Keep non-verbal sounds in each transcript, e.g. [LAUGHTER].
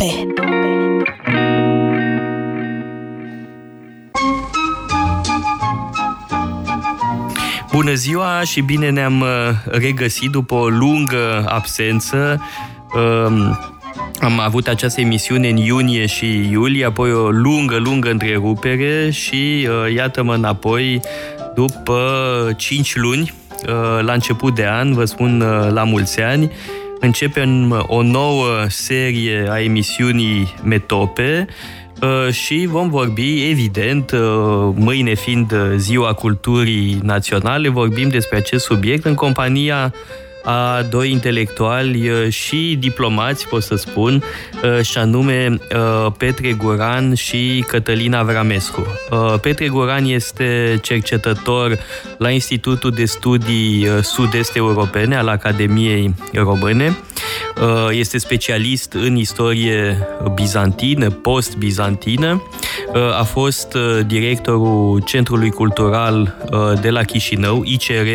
Metope Bună ziua și bine ne-am uh, regăsit după o lungă absență. Um, am avut această emisiune în iunie și iulie, apoi o lungă, lungă întrerupere și uh, iată-mă înapoi după 5 luni, uh, la început de an, vă spun la mulți ani, începem o nouă serie a emisiunii Metope, Uh, și vom vorbi, evident, uh, mâine fiind Ziua Culturii Naționale, vorbim despre acest subiect în compania a doi intelectuali uh, și diplomați, pot să spun, și anume Petre Guran și Cătălina Vramescu. Petre Guran este cercetător la Institutul de Studii Sud-Est Europene al Academiei Române Uh, este specialist în istorie bizantină, post-bizantină. Uh, a fost uh, directorul Centrului Cultural de la Chișinău, ICR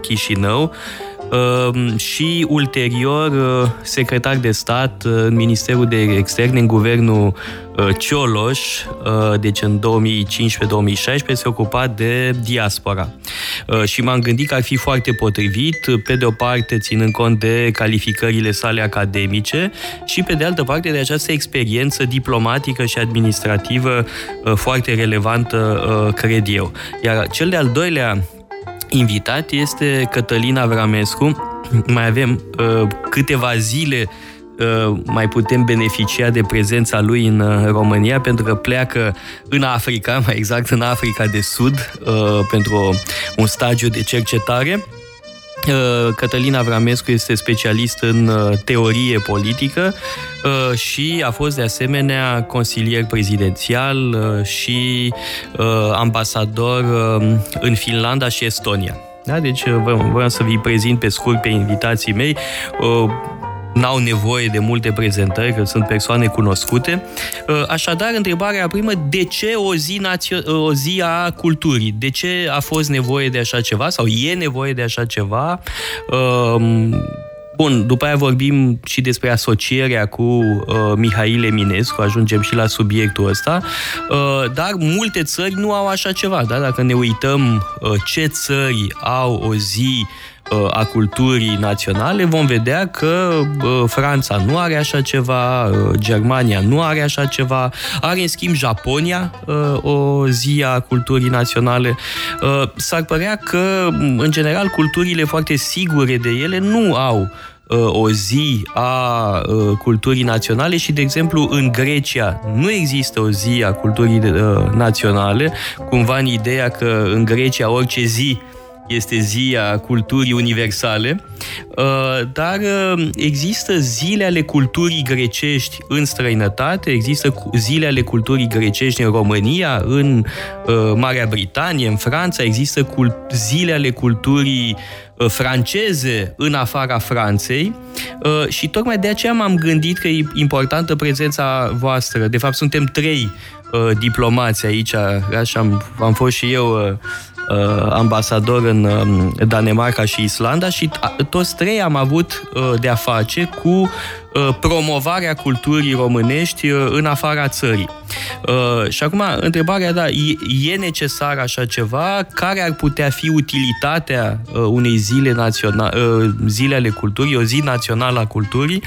Chișinău, și ulterior secretar de stat în Ministerul de Externe, în guvernul Cioloș, deci în 2015-2016, se ocupa de diaspora. Și m-am gândit că ar fi foarte potrivit, pe de o parte ținând cont de calificările sale academice și pe de altă parte de această experiență diplomatică și administrativă foarte relevantă, cred eu. Iar cel de-al doilea invitat este Cătălina Vramescu. Mai avem uh, câteva zile uh, mai putem beneficia de prezența lui în uh, România pentru că pleacă în Africa, [LAUGHS] mai exact în Africa de Sud, uh, pentru un stagiu de cercetare Uh, Cătălina Vramescu este specialist în uh, teorie politică uh, și a fost de asemenea consilier prezidențial și ambasador în Finlanda și Estonia. Da? Deci vreau să vi prezint pe scurt pe invitații mei n-au nevoie de multe prezentări, că sunt persoane cunoscute. Uh, așadar, întrebarea primă, de ce o zi, națio- o zi a culturii? De ce a fost nevoie de așa ceva sau e nevoie de așa ceva? Um, bun, după aia vorbim și despre asocierea cu uh, Mihail Eminescu, ajungem și la subiectul ăsta, uh, dar multe țări nu au așa ceva, da? Dacă ne uităm uh, ce țări au o zi Uh, a culturii naționale, vom vedea că uh, Franța nu are așa ceva, uh, Germania nu are așa ceva, are în schimb Japonia o zi a culturii naționale. S-ar părea că, în general, culturile foarte sigure de ele nu au o zi a culturii naționale și, de exemplu, în Grecia nu există o zi a culturii naționale, cumva în ideea că în Grecia orice zi este zia culturii universale, uh, dar uh, există zile ale culturii grecești în străinătate, există zile ale culturii grecești în România, în uh, Marea Britanie, în Franța, există zile ale culturii franceze în afara Franței și tocmai de aceea m-am gândit că e importantă prezența voastră. De fapt, suntem trei diplomați aici, așa am, am fost și eu uh, ambasador în uh, Danemarca și Islanda și toți trei am avut uh, de-a face cu uh, promovarea culturii românești uh, în afara țării. Uh, și acum, întrebarea, da, e, e necesar așa ceva? Care ar putea fi utilitatea uh, unei zile, naționale, uh, zile ale culturii, o zi națională a culturii?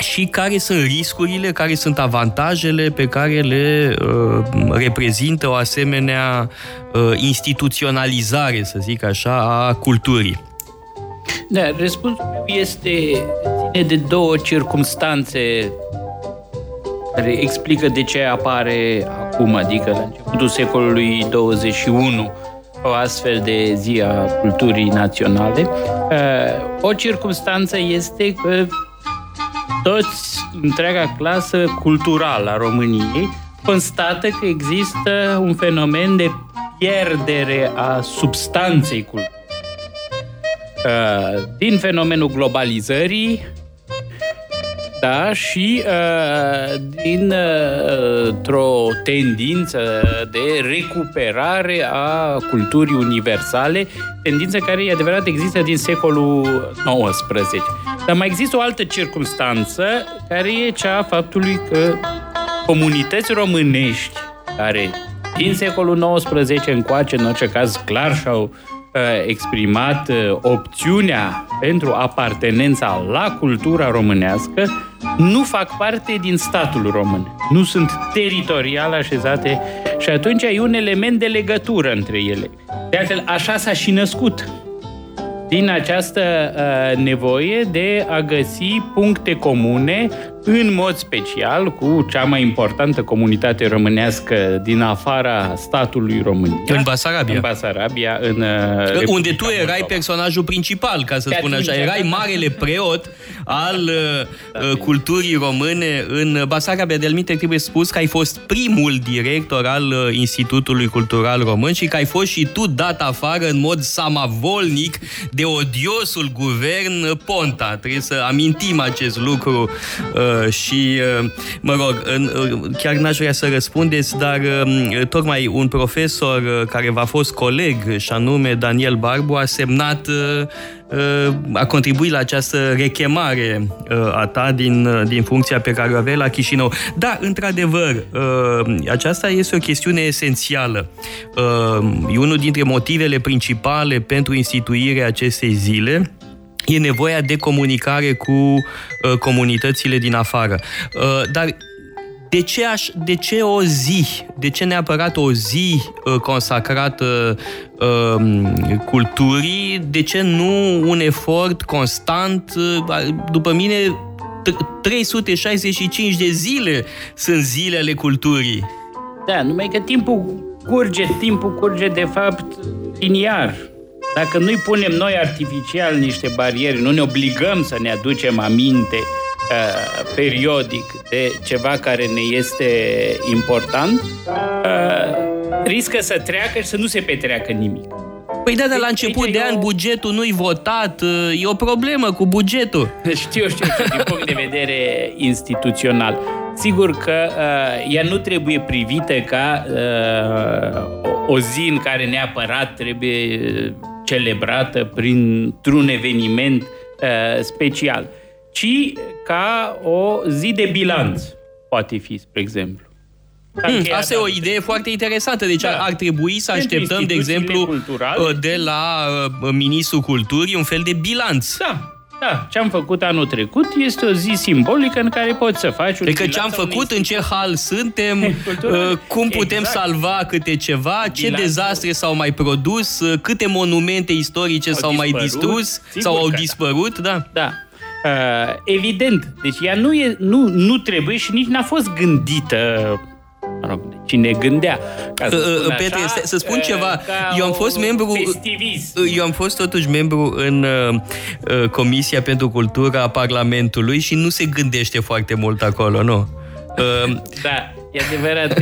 Uh, și care sunt riscurile, care sunt avantajele pe care le uh, reprezintă o asemenea uh, instituționalizare, să zic așa, a culturii. Da, răspunsul este ține de două circumstanțe care explică de ce apare acum, adică la începutul secolului 21, o astfel de zi a culturii naționale. Uh, o circunstanță este că toți, întreaga clasă culturală a României, constată că există un fenomen de pierdere a substanței culturii. Uh, din fenomenul globalizării, da, și uh, dintr-o uh, tendință de recuperare a culturii universale, tendință care e adevărat există din secolul XIX. Dar mai există o altă circunstanță care e cea a faptului că comunități românești care din secolul XIX încoace, în orice caz, clar și-au uh, exprimat uh, opțiunea pentru apartenența la cultura românească, nu fac parte din statul român. Nu sunt teritorial așezate și atunci e un element de legătură între ele. De altfel, așa s-a și născut din această uh, nevoie de a găsi puncte comune în mod special cu cea mai importantă comunitate românească din afara statului România. În Basarabia. În Basarabia, în uh, Unde tu erai Moldova. personajul principal, ca să Pe spun așa. Erai marele preot al uh, uh, culturii române în Basarabia. De Minte, trebuie spus că ai fost primul director al uh, Institutului Cultural Român și că ai fost și tu dat afară în mod samavolnic de odiosul guvern Ponta. Trebuie să amintim acest lucru uh, Uh, și, uh, mă rog, uh, chiar n-aș vrea să răspundeți, dar tocmai un profesor care v-a fost coleg, și anume Daniel Barbu, a semnat a contribuit la această rechemare a ta din, din funcția pe care o aveai la Chișinău. Da, într-adevăr, aceasta este o chestiune esențială. E unul dintre motivele principale pentru instituirea acestei zile e nevoia de comunicare cu uh, comunitățile din afară. Uh, dar de ce, aș, de ce o zi? De ce neapărat o zi uh, consacrată uh, culturii? De ce nu un efort constant? Uh, după mine, 365 de zile sunt zilele culturii. Da, numai că timpul curge, timpul curge de fapt liniar. Dacă nu-i punem noi artificial niște bariere, nu ne obligăm să ne aducem aminte uh, periodic de ceva care ne este important, uh, riscă să treacă și să nu se petreacă nimic. Păi da, dar la început de an bugetul nu-i votat, uh, e o problemă cu bugetul. [LAUGHS] Știu, știu, știu, din punct de vedere instituțional. Sigur că uh, ea nu trebuie privită ca uh, o zi în care neapărat trebuie celebrată printr-un eveniment uh, special, ci ca o zi de bilanț, poate fi, spre exemplu. Hmm, asta e o idee foarte interesantă. Deci da. ar trebui să așteptăm, de exemplu, culturale. Uh, de la uh, Ministrul Culturii un fel de bilanț. Da, da, ce am făcut anul trecut este o zi simbolică în care poți să faci un Adică ce am făcut, în ce hal suntem, [LAUGHS] uh, cum putem exact. salva câte ceva, ce Bilanțul. dezastre s-au mai produs, uh, câte monumente istorice au s-au dispărut, mai distrus sau au dispărut, da. da. Da. Uh, evident, deci ea nu, e, nu, nu trebuie și nici n-a fost gândită mă rog, cine gândea. Ca să, uh, uh Petre, așa, să spun uh, ceva. Eu am fost membru... Festivist. Uh, eu am fost totuși membru în uh, Comisia pentru Cultura a Parlamentului și nu se gândește foarte mult acolo, nu? Uh, da, e adevărat,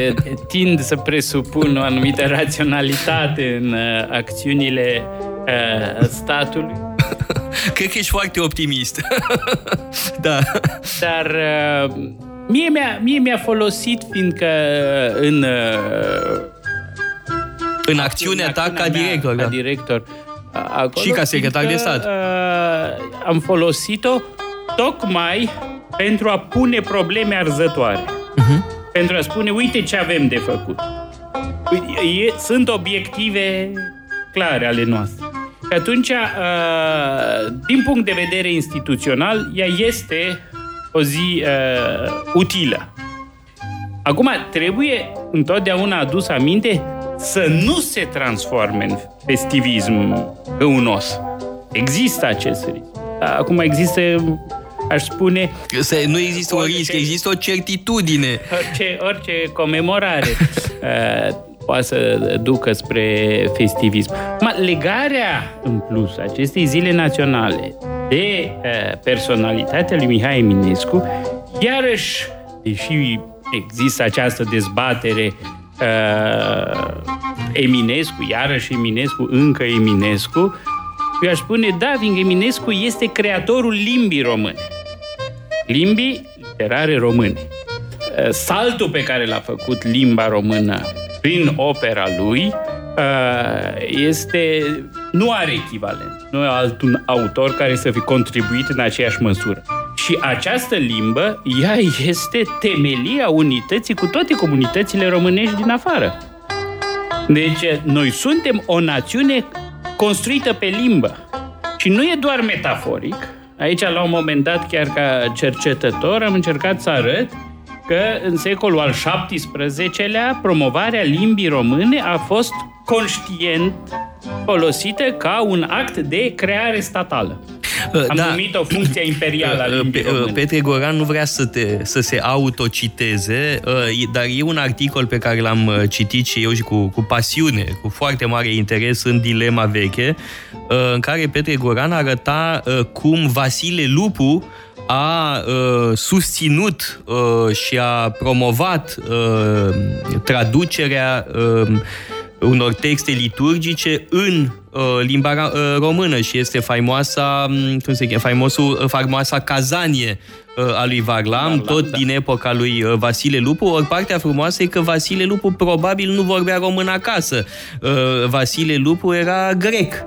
tind să presupun o anumită raționalitate în uh, acțiunile uh, statului. [LAUGHS] Cred că ești foarte optimist. [LAUGHS] da. Dar uh, Mie mi-a, mie mi-a folosit, fiindcă în... Uh, în acțiunea ta ca director. Ca da. director. Acolo, și ca secretar de stat. Uh, am folosit-o tocmai pentru a pune probleme arzătoare. Uh-huh. Pentru a spune, uite ce avem de făcut. E, sunt obiective clare ale noastre. Și atunci, uh, din punct de vedere instituțional, ea este o zi uh, utilă. Acum, trebuie întotdeauna adus aminte să nu se transforme în festivism găunos. Există acest risc. Acum există aș spune... Să nu există orice, un risc, există o certitudine. Orice, orice comemorare uh, [LAUGHS] poate să ducă spre festivism. Ma, legarea, în plus, acestei zile naționale de uh, personalitatea lui Mihai Eminescu, iarăși, deși există această dezbatere uh, Eminescu, iarăși Eminescu, încă Eminescu, eu aș spune, da, fiindcă Eminescu este creatorul limbii române. Limbii literare române. Uh, saltul pe care l-a făcut limba română prin opera lui uh, este nu are echivalent. Nu e alt autor care să fi contribuit în aceeași măsură. Și această limbă, ea este temelia unității cu toate comunitățile românești din afară. Deci, noi suntem o națiune construită pe limbă. Și nu e doar metaforic. Aici, la un moment dat, chiar ca cercetător, am încercat să arăt că în secolul al XVII-lea promovarea limbii române a fost conștient folosită ca un act de creare statală. Uh, Am da. numit o funcție imperială a uh, limbii române. Petre Goran nu vrea să, te, să se autociteze, uh, dar e un articol pe care l-am citit și eu și cu, cu pasiune, cu foarte mare interes în Dilema Veche, în care Petre Goran arăta cum Vasile Lupu a uh, susținut uh, și a promovat uh, traducerea uh, unor texte liturgice în uh, limba uh, română și este faimoasa, um, cum se cheamă, faimosul, uh, faimoasa cazanie uh, a lui Varlam, Varlam tot da. din epoca lui uh, Vasile Lupu. Ori partea frumoasă e că Vasile Lupu probabil nu vorbea român acasă. Uh, Vasile Lupu era grec.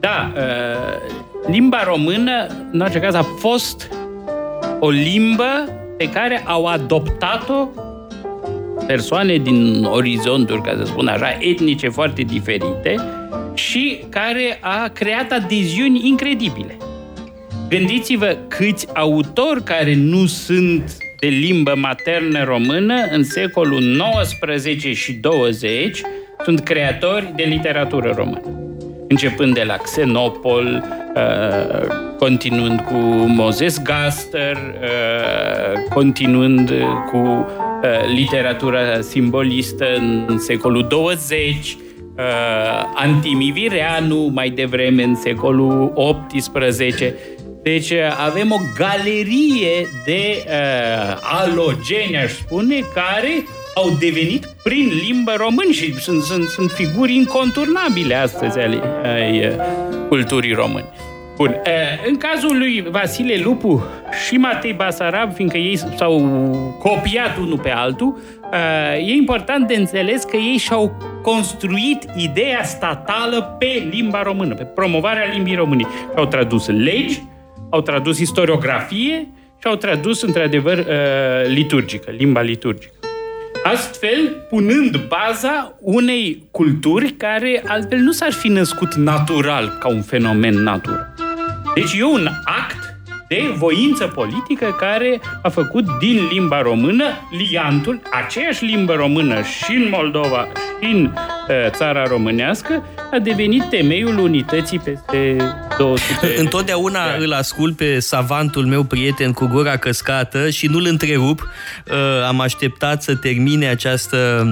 Da, uh, limba română, în orice caz, a fost o limbă pe care au adoptat-o persoane din orizonturi, ca să spun așa, etnice foarte diferite și care a creat adeziuni incredibile. Gândiți-vă câți autori care nu sunt de limbă maternă română în secolul XIX și 20 sunt creatori de literatură română. Începând de la Xenopol, uh, continuând cu Moses Gaster, uh, continuând cu Uh, literatura simbolistă în secolul 20, uh, Antimi Vireanu mai devreme în secolul 18. Deci uh, avem o galerie de uh, alogeni, aș spune, care au devenit prin limbă român și sunt, sunt, sunt figuri inconturnabile astăzi ale ai, culturii române. Bun. În cazul lui Vasile Lupu și Matei Basarab, fiindcă ei s-au copiat unul pe altul, e important de înțeles că ei și-au construit ideea statală pe limba română, pe promovarea limbii române. Au tradus legi, au tradus istoriografie și au tradus, într-adevăr, liturgică, limba liturgică. Astfel, punând baza unei culturi care altfel nu s-ar fi născut natural ca un fenomen natural. Deci e un act de voință politică care a făcut din limba română liantul, aceeași limbă română și în Moldova și în uh, țara românească, a devenit temeiul unității peste 200 Întotdeauna îl ascult pe savantul meu prieten cu gura căscată și nu-l întrerup. Uh, am așteptat să termine această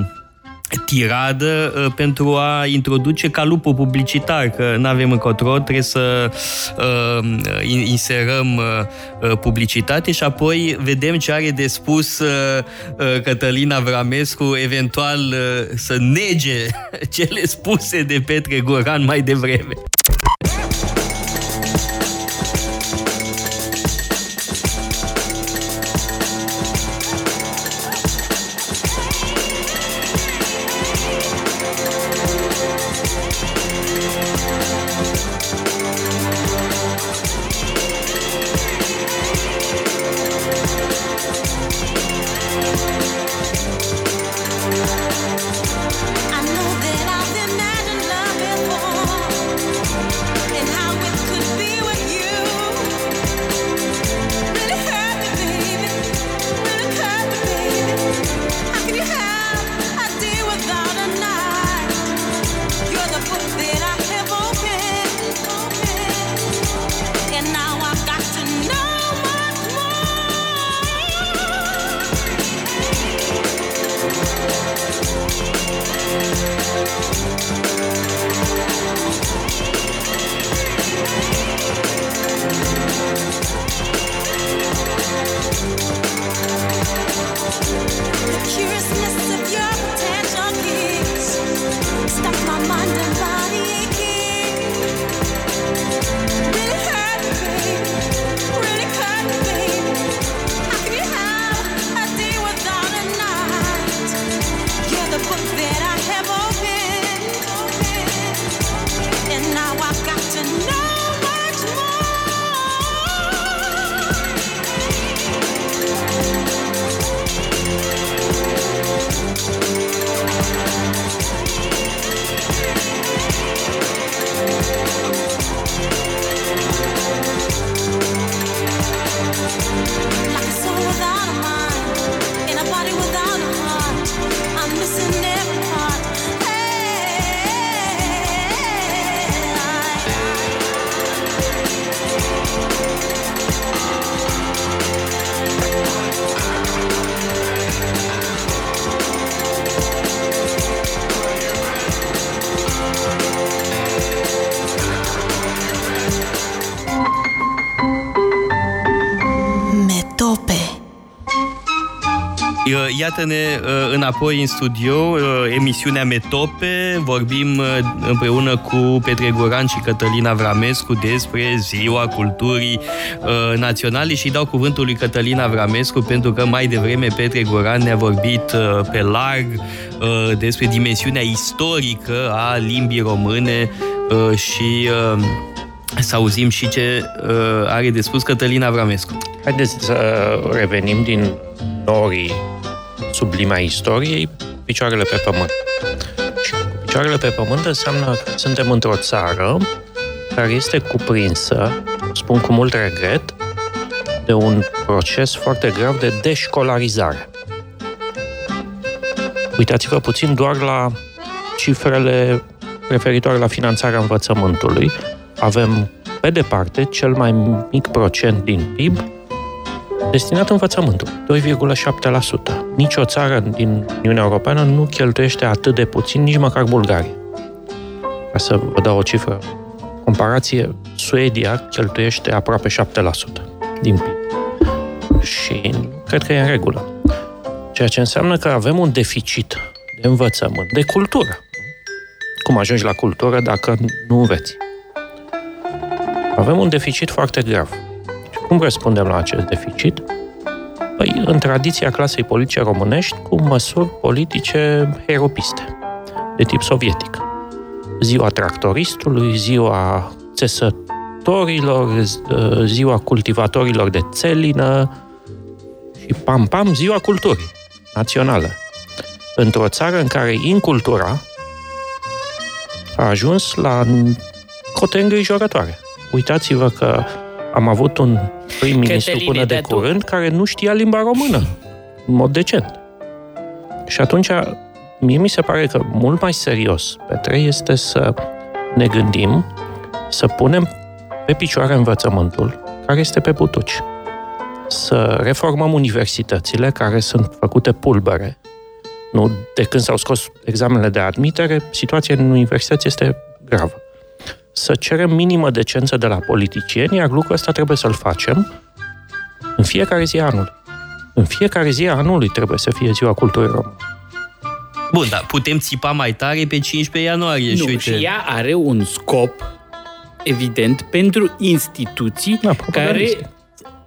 tiradă uh, pentru a introduce calupul publicitar, că nu avem încotro, trebuie să uh, inserăm uh, uh, publicitate și apoi vedem ce are de spus uh, uh, Cătălina Vramescu, eventual uh, să nege [LAUGHS] cele spuse de Petre Goran mai devreme. Iată-ne înapoi în studio, emisiunea Metope. Vorbim împreună cu Petre Goran și Cătălina Vramescu despre Ziua Culturii Naționale și dau cuvântul lui Cătălina Vramescu pentru că mai devreme Petre Goran ne-a vorbit pe larg despre dimensiunea istorică a limbii române și să auzim și ce are de spus Cătălina Vramescu. Haideți să revenim din norii sublima istoriei, picioarele pe pământ. Și cu picioarele pe pământ înseamnă că suntem într-o țară care este cuprinsă, spun cu mult regret, de un proces foarte grav de deșcolarizare. Uitați-vă puțin doar la cifrele referitoare la finanțarea învățământului. Avem, pe departe, cel mai mic procent din PIB destinat învățământul, 2,7%. Nici o țară din Uniunea Europeană nu cheltuiește atât de puțin, nici măcar Bulgaria. Ca să vă dau o cifră, comparație, Suedia cheltuiește aproape 7% din PIB. Și cred că e în regulă. Ceea ce înseamnă că avem un deficit de învățământ, de cultură. Cum ajungi la cultură dacă nu înveți? Avem un deficit foarte grav. Cum răspundem la acest deficit? Păi, în tradiția clasei politice românești, cu măsuri politice heropiste, de tip sovietic. Ziua tractoristului, ziua țesătorilor, ziua cultivatorilor de țelină și pam-pam, ziua culturii națională. Într-o țară în care incultura a ajuns la cote îngrijorătoare. Uitați-vă că am avut un prim-ministru până de curând care nu știa limba română, în mod decent. Și atunci, mie mi se pare că mult mai serios, Petre, este să ne gândim să punem pe picioare învățământul care este pe butuci. Să reformăm universitățile care sunt făcute pulbere. Nu, de când s-au scos examenele de admitere, situația în universități este gravă să cerem minimă decență de la politicieni, iar lucrul ăsta trebuie să-l facem în fiecare zi a anului. În fiecare zi a anului trebuie să fie ziua culturii române. Bun, dar putem țipa mai tare pe 15 ianuarie. Nu, și, uite... și ea are un scop evident pentru instituții da, care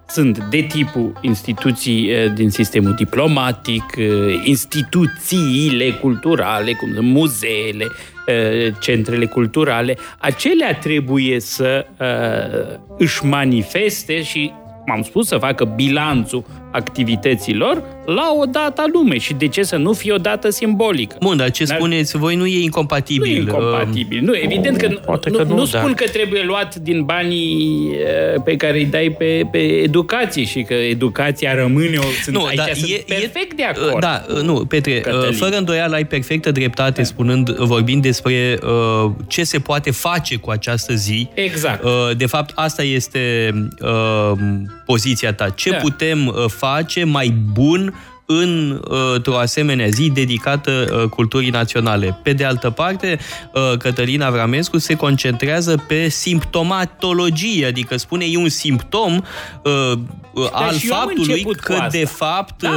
sunt de tipul instituții eh, din sistemul diplomatic, eh, instituțiile culturale, cum sunt muzeele, eh, centrele culturale, acelea trebuie să își manifeste și m-am spus, să facă bilanțul activităților la o dată a lumei și de ce să nu fie o dată simbolică. Bun, dar ce dar spuneți voi nu e incompatibil. Nu e incompatibil. Nu, evident că, Poate nu, că nu, nu spun că trebuie luat din banii uh, pe care îi dai pe, pe educație și că educația rămâne o... Sunt, nu, aici da, sunt e, perfect e, de acord. Da, nu, Petre, Cătălin. fără îndoială ai perfectă dreptate da. spunând, vorbind despre uh, ce se poate face cu această zi. Exact. Uh, de fapt, asta este uh, poziția ta. Ce da. putem uh, face mai bun în, într-o asemenea zi dedicată uh, culturii naționale. Pe de altă parte, uh, Cătălina Vramescu se concentrează pe simptomatologie, adică spune e un simptom uh, al faptului că, de fapt, da.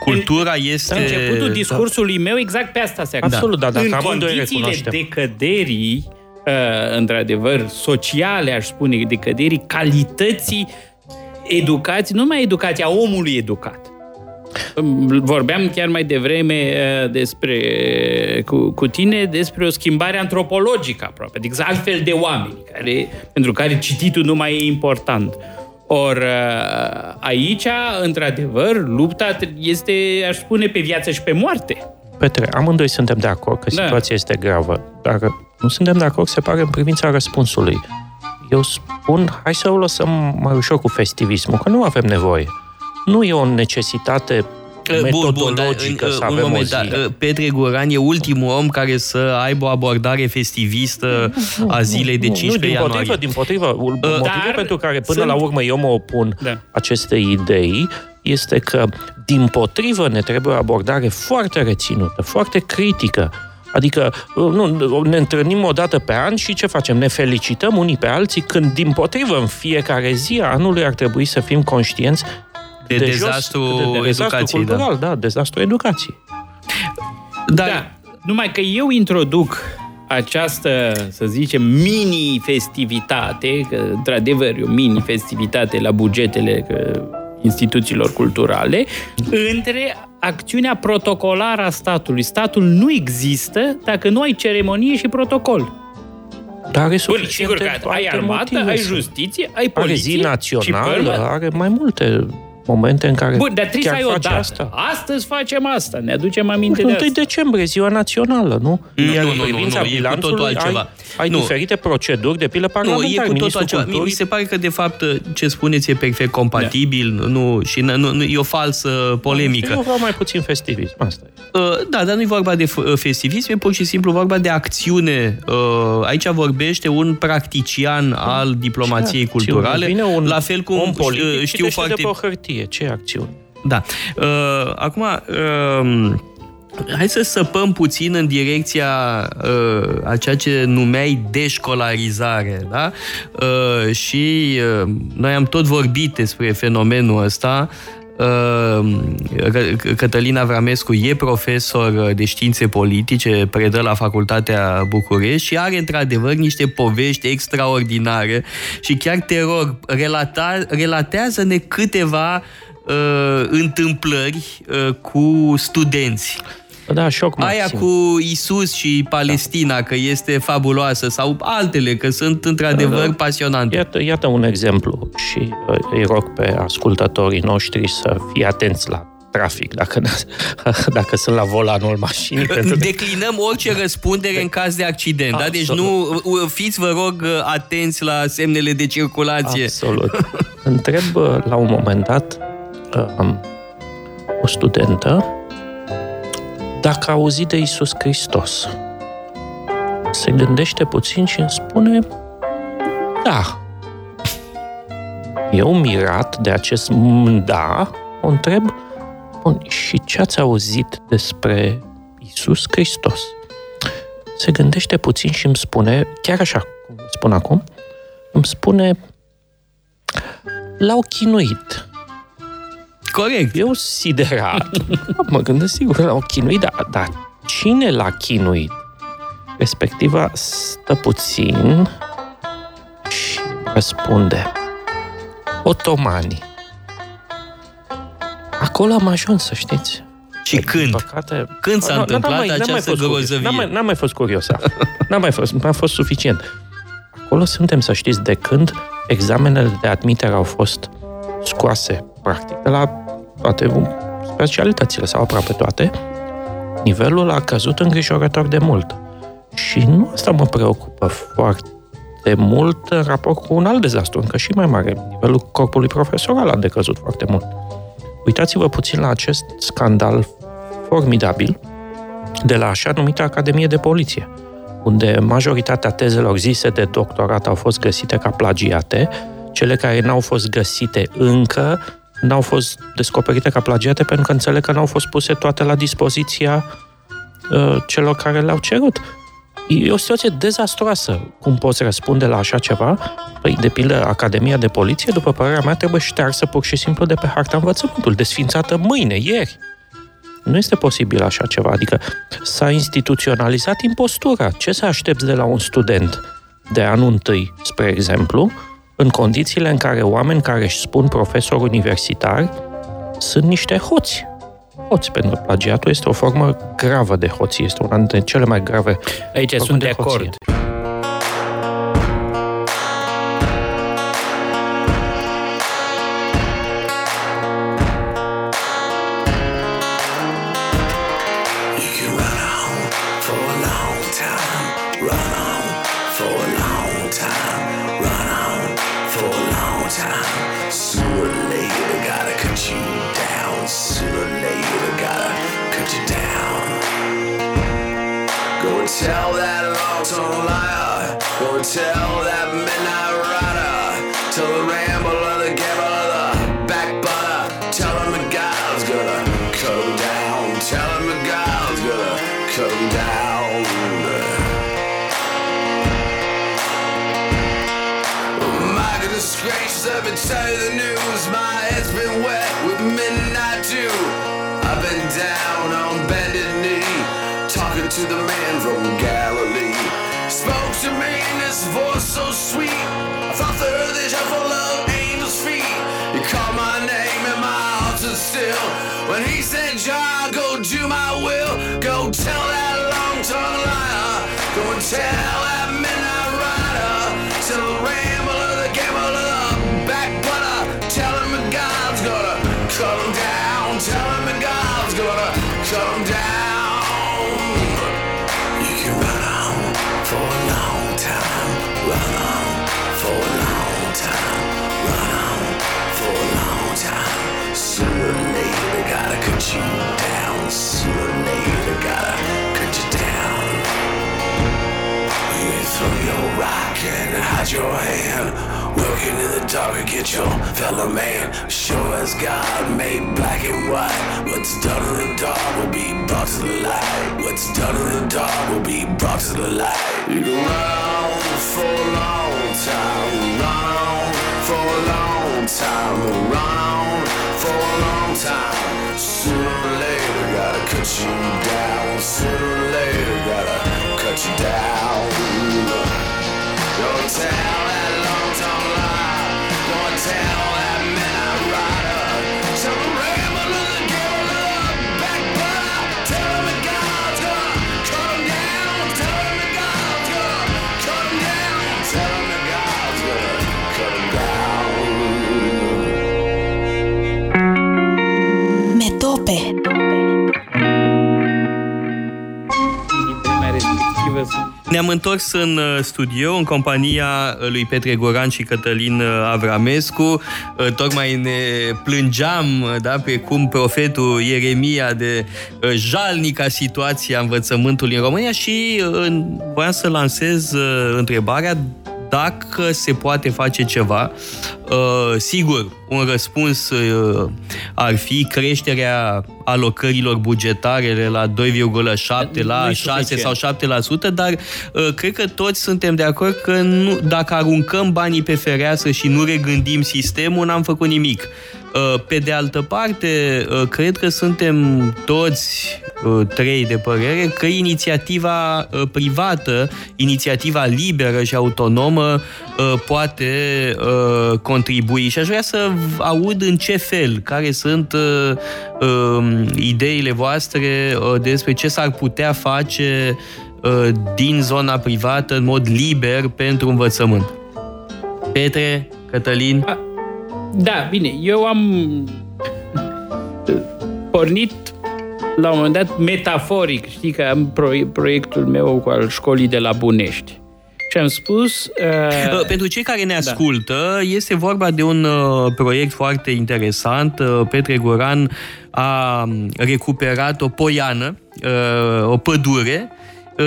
cultura este... La începutul discursului meu exact pe asta se axează. Absolut, da, dacă în condițiile decăderii într-adevăr, sociale, aș spune, decăderii calității educați, nu numai educația omului educat. Vorbeam chiar mai devreme uh, despre, cu, cu tine despre o schimbare antropologică aproape, adică altfel de oameni, care, pentru care cititul nu mai e important. Ori uh, aici, într-adevăr, lupta este, aș spune, pe viață și pe moarte. Petre, amândoi suntem de acord că da. situația este gravă, dar nu suntem de acord, se pare, în privința răspunsului eu spun, hai să o lăsăm mai ușor cu festivismul, că nu avem nevoie. Nu e o necesitate metodologică bun, bun, să avem un moment, o zi. Da, Petre Goran e ultimul om care să aibă o abordare festivistă nu, a zilei de 15 nu, din ianuarie. Potrivă, din potrivă, motivul Dar pentru care până sunt... la urmă eu mă opun da. acestei idei este că, din potrivă, ne trebuie o abordare foarte reținută, foarte critică Adică nu, ne întâlnim o dată pe an și ce facem? Ne felicităm unii pe alții când, din potrivă, în fiecare zi a anului ar trebui să fim conștienți de, de dezastru jos, de, de dezastru educației. cultural, da. da, dezastru educației. Dar... Da, numai că eu introduc această, să zicem, mini-festivitate, că într-adevăr e o mini-festivitate la bugetele că, instituțiilor culturale, între acțiunea protocolară a statului. Statul nu există dacă nu ai ceremonie și protocol. Dar are Bun, sigur că ai armată, ai justiție, ai poliție. Are zi națională, are mai multe momente în care Bun, dar trebuie să ai o dată. Asta. Astăzi facem asta, ne aducem aminte de 1 decembrie, ziua națională, nu? Nu, Iar nu, nu, nu, nu, e cu totul altceva. Ai, ai nu. diferite proceduri, de pildă parlamentar. Nu, e cu totul altceva. Culturii... Mi se pare că, de fapt, ce spuneți e perfect compatibil da. nu, și nu, nu, e o falsă polemică. Eu vreau mai puțin festivism, asta e. Uh, da, dar nu e vorba de uh, festivism, e pur și simplu vorba de acțiune. Uh, aici vorbește un practician al diplomației Ce culturale, un, la fel cum un politic știu foarte... de pe hârtie. Ce acțiuni? Da. Acum, hai să săpăm puțin în direcția uh, a ceea ce numeai deșcolarizare, da? Uh, și uh, noi am tot vorbit despre fenomenul ăsta. Uh, Cătălina Vramescu e profesor de științe politice, predă la Facultatea București și are într-adevăr niște povești extraordinare și chiar te rog, relata, relatează-ne câteva uh, întâmplări uh, cu studenți. Da, șoc Aia cu Isus și Palestina, da. că este fabuloasă, sau altele, că sunt într-adevăr da, pasionante. Iată, iată un exemplu și uh, îi rog pe ascultătorii noștri să fie atenți la trafic, dacă, [LAUGHS] dacă sunt la volanul mașinii. [LAUGHS] Pentru Declinăm orice răspundere în caz de accident, da? Deci nu fiți, vă rog, atenți la semnele de circulație. Absolut. [LAUGHS] Întreb la un moment dat um, o studentă dacă a auzit de Isus Hristos. Se gândește puțin și îmi spune, da. Eu mirat de acest da, o întreb, bun, și ce ați auzit despre Isus Hristos? Se gândește puțin și îmi spune, chiar așa cum spun acum, îmi spune, l-au chinuit. Corect. Eu siderat. [LAUGHS] mă gândesc sigur, l-au chinuit, dar, dar cine l-a chinuit? Respectiva stă puțin și răspunde. Otomanii. Acolo am ajuns, să știți. Și de când? Păcate, când s-a întâmplat n-am mai, această grozăvie? N-am mai, n-am mai fost curios. [LAUGHS] N-am mai fost, n-am fost suficient. Acolo suntem, să știți, de când examenele de admitere au fost scoase, practic, de la toate specialitățile sau aproape toate, nivelul a căzut îngrijorător de mult. Și nu asta mă preocupă foarte mult în raport cu un alt dezastru, încă și mai mare. Nivelul corpului profesoral a decăzut foarte mult. Uitați-vă puțin la acest scandal formidabil de la așa numită Academie de Poliție, unde majoritatea tezelor zise de doctorat au fost găsite ca plagiate, cele care n-au fost găsite încă n-au fost descoperite ca plagiate pentru că înțeleg că n-au fost puse toate la dispoziția uh, celor care le-au cerut. E o situație dezastroasă. Cum poți răspunde la așa ceva? Păi, de pildă, Academia de Poliție, după părerea mea, trebuie ștearsă pur și simplu de pe harta învățământului, desfințată mâine, ieri. Nu este posibil așa ceva. Adică s-a instituționalizat impostura. Ce să aștepți de la un student de anul întâi, spre exemplu, în condițiile în care oameni care își spun profesori universitari sunt niște hoți. Hoți, pentru că plagiatul este o formă gravă de hoție, este una dintre cele mai grave Aici sunt de, de acord. Hoție. John, go do my will. Go tell that long-tongued liar. Go and tell your hide your hand. Working in the dark to get your fellow man. Sure as God made black and white. What's done in the dark will be brought to the light. What's done in the dark will be brought to the light. You on for a long time. On for a long time. On for a long time. Sooner or later, gotta cut you down. Sooner or later, gotta cut you down hotel. Ne-am întors în uh, studio, în compania uh, lui Petre Goran și Cătălin uh, Avramescu. Uh, Tocmai ne plângeam, uh, da, pe cum profetul Ieremia de uh, jalnica situația învățământului în România și uh, voiam să lansez uh, întrebarea dacă se poate face ceva. Uh, sigur, un răspuns uh, ar fi creșterea alocărilor bugetare de la 2,7 la Nu-i 6 suficient. sau 7%, dar uh, cred că toți suntem de acord că nu, dacă aruncăm banii pe fereastră și nu regândim sistemul, n-am făcut nimic. Uh, Pe de altă parte, uh, cred că suntem toți uh, trei de părere că inițiativa uh, privată, inițiativa liberă și autonomă uh, poate uh, contribui. Și aș vrea să aud în ce fel, care sunt uh, um, ideile voastre uh, despre ce s-ar putea face uh, din zona privată în mod liber pentru învățământ. Petre, Cătălin, A, Da, bine, eu am pornit la un moment dat metaforic, știi că am pro- proiectul meu cu al școlii de la Bunești. Și am spus... Uh, Uh, Pentru cei care ne ascultă, este vorba de un uh, proiect foarte interesant. Uh, Petre Goran a um, recuperat o poiană, uh, o pădure, uh,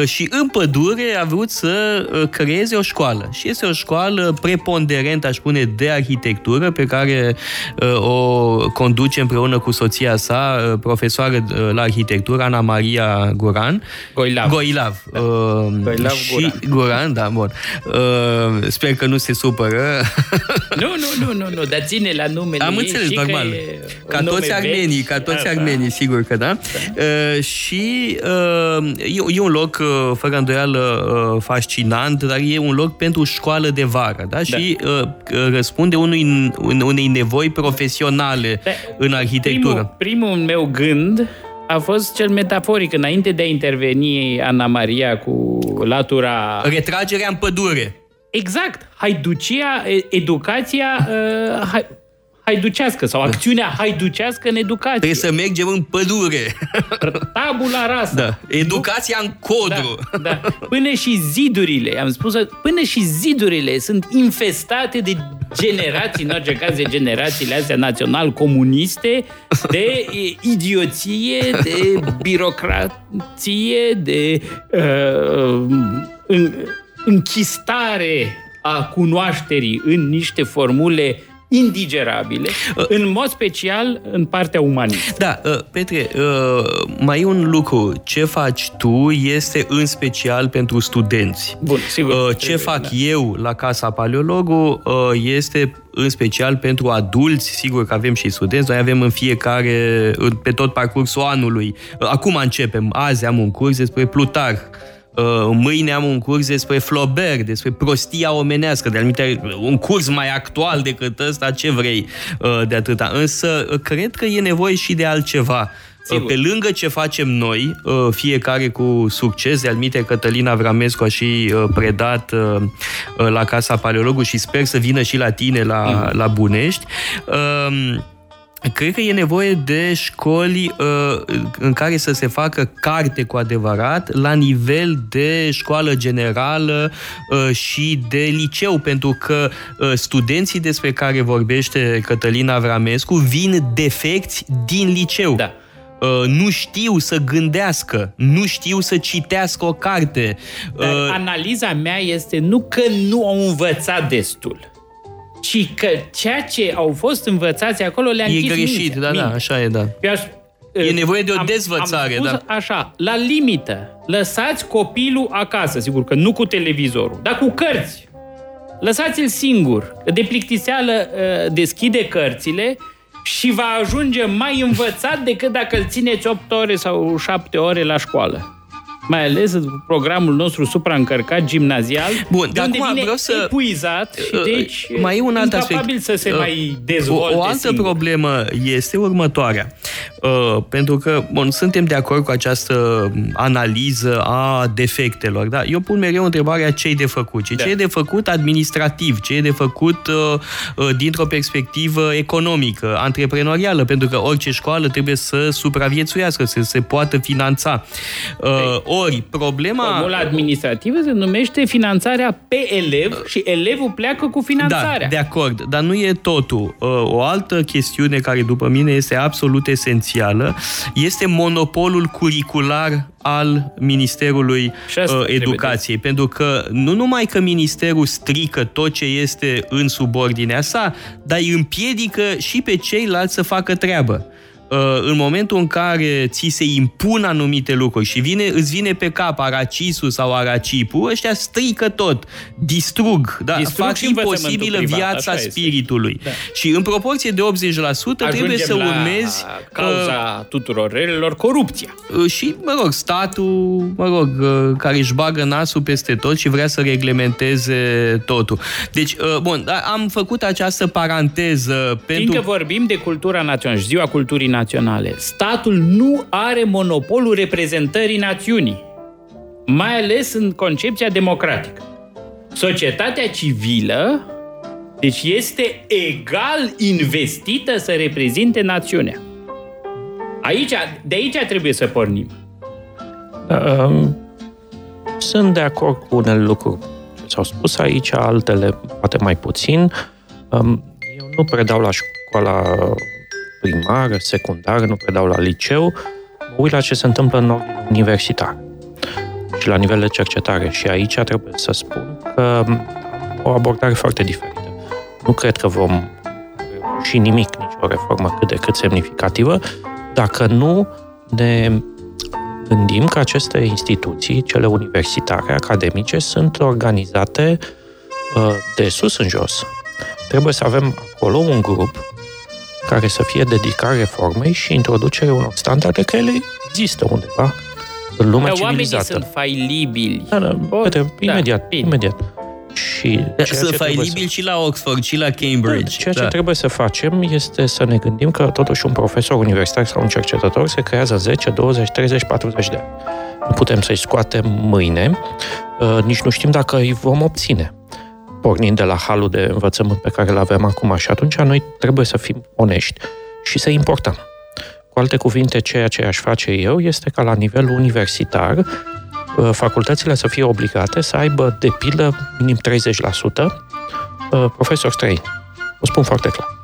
și în pădure a vrut să uh, creeze o școală. Și este o școală preponderent, aș spune, de arhitectură, pe care uh, o conduce împreună cu soția sa, uh, profesoară uh, la arhitectură, Ana Maria Goran. Goilav. Goilav. Uh, Goilav și Goran. Goran, da, bun. Uh, sper că nu se supără. nu, nu, nu, nu, nu, dar ține la numele Am ei înțeles, și normal. Că e Ca un toți nume armenii, vechi. ca toți Da, da. armenii, sigur că da. Uh, și uh, e, e un loc, uh, fără îndoială, uh, fascinant, dar e un loc pentru școală de vară, da? Și uh, uh, răspunde unui, unei nevoi profesionale Da, în arhitectură. Primul, primul meu gând a fost cel metaforic, înainte de a interveni Ana Maria cu latura... Retragerea în pădure. Exact, haiducia, e- educația uh, hai, haiducească sau acțiunea haiducească în educație. Trebuie să mergem în pădure. Tabula rasa. Da. Educația în codru. Da, da. Până și zidurile, am spus, până și zidurile sunt infestate de generații, în orice caz de generațiile astea național-comuniste, de e, idioție, de birocrație, de uh, în, închistare a cunoașterii în niște formule indigerabile, în mod special în partea umanistă. Da, uh, Petre, uh, mai e un lucru. Ce faci tu este în special pentru studenți. Bun, sigur. Uh, Ce trebuie, fac da. eu la Casa Paleologu uh, este în special pentru adulți, sigur că avem și studenți, noi avem în fiecare, în- pe tot parcursul anului. Uh, Acum începem, azi am un curs despre Plutarh, Uh, Mâine am un curs despre Flaubert, despre prostia omenească, de anumite un curs mai actual decât ăsta, ce vrei uh, de atâta. Însă, uh, cred că e nevoie și de altceva. Sigur. Pe lângă ce facem noi, uh, fiecare cu succes, de almite Cătălina Vramescu a și uh, predat uh, uh, la Casa Paleologu și sper să vină și la tine la, la Bunești. Um, Cred că e nevoie de școli uh, în care să se facă carte cu adevărat la nivel de școală generală uh, și de liceu, pentru că uh, studenții despre care vorbește Cătălina Vramescu vin defecți din liceu. Da. Uh, nu știu să gândească, nu știu să citească o carte. Dar Uh, analiza mea este nu că nu au învățat destul, ci că ceea ce au fost învățați acolo le-a e închis greșit, mintea, da, da, mintea. așa e, da. Eu aș, E nevoie de o am- dezvățare, am spus da. așa, la limită, lăsați copilul acasă, sigur că nu cu televizorul, dar cu cărți. Lăsați-l singur, că de plictiseală uh, deschide cărțile și va ajunge mai învățat decât dacă îl țineți 8 ore sau 7 ore la școală. Mai ales programul nostru supraîncărcat gimnazial, Bun, de dar unde acum vine vreau să- epuizat și Uh, deci mai e un alt aspect. incapabil să se Uh, mai dezvolte O, o altă singur. problemă este următoarea. Uh, pentru că, bun, suntem de acord cu această analiză a defectelor, da? Eu pun mereu întrebarea ce e de făcut. Și Da. ce e de făcut administrativ, ce e de făcut uh, uh, dintr-o perspectivă economică, antreprenorială, pentru că orice școală trebuie să supraviețuiască, să se poată finanța. Uh, ori, problema... Formula administrativă se numește finanțarea pe elev și elevul pleacă cu finanțarea. Da, de acord, dar nu e totul. Uh, O altă chestiune care, după mine, este absolut esențială este monopolul curricular al Ministerului Și asta uh, trebuie Educației. Pentru că nu numai că Ministerul strică tot ce este în subordinea sa, dar îi împiedică și pe ceilalți să facă treabă. Uh, în momentul în care ți se impun anumite lucruri și vine, îți vine pe cap aracisul sau aracipul, ăștia strică tot, distrug, da, Distrug fac și învățământul imposibilă privat, viața așa este. spiritului. Da. Și în proporție de 80% trebuie să Ajungem la urmezi cauza tuturor relelor, corupția. uh, și, mă rog, statul, mă rog, uh, care își bagă nasul peste tot și vrea să reglementeze totul. Deci, uh, bun, da, am făcut această paranteză pentru... Fiindcă vorbim de cultura națională și ziua culturii naționale, statul nu are monopolul reprezentării națiunii, mai ales în concepția democratică. Societatea civilă, deci este egal investită să reprezinte națiunea. Aici, de aici trebuie să pornim. Um, Sunt de acord cu unele lucruri ce s-au spus aici, altele poate mai puțin. Um, Eu nu predau la școala primară, secundară, nu predau la liceu. Mă uit la ce se întâmplă în ordine universitar și la nivel de cercetare. Și aici trebuie să spun că am o abordare foarte diferită. Nu cred că vom și nimic, nici o reformă cât de cât semnificativă, dacă nu ne gândim că aceste instituții, cele universitare, academice, sunt organizate uh, de sus în jos. Trebuie să avem acolo un grup care să fie dedicat reformei și introducerea unor standarde care ele există undeva în lumea Dar oamenii civilizată. sunt failibili. Da, da, Or- uite, da, imediat, bine. imediat. Și ceea ce Să fai trebuie libil și la Oxford și la Cambridge. Ceea ce da. trebuie să facem este să ne gândim că totuși un profesor universitar sau un cercetător se creează 10, 20, 30, 40 de ani. Nu putem să-i scoatem mâine, uh, nici nu știm dacă îi vom obține, pornind de la halul de învățământ pe care îl avem acum. Și atunci noi trebuie să fim onești și să importăm. Cu alte cuvinte, ceea ce aș face eu este ca la nivel universitar uh, facultățile să fie obligate să aibă, de pildă, minim 30% uh, profesori străini. O spun foarte clar.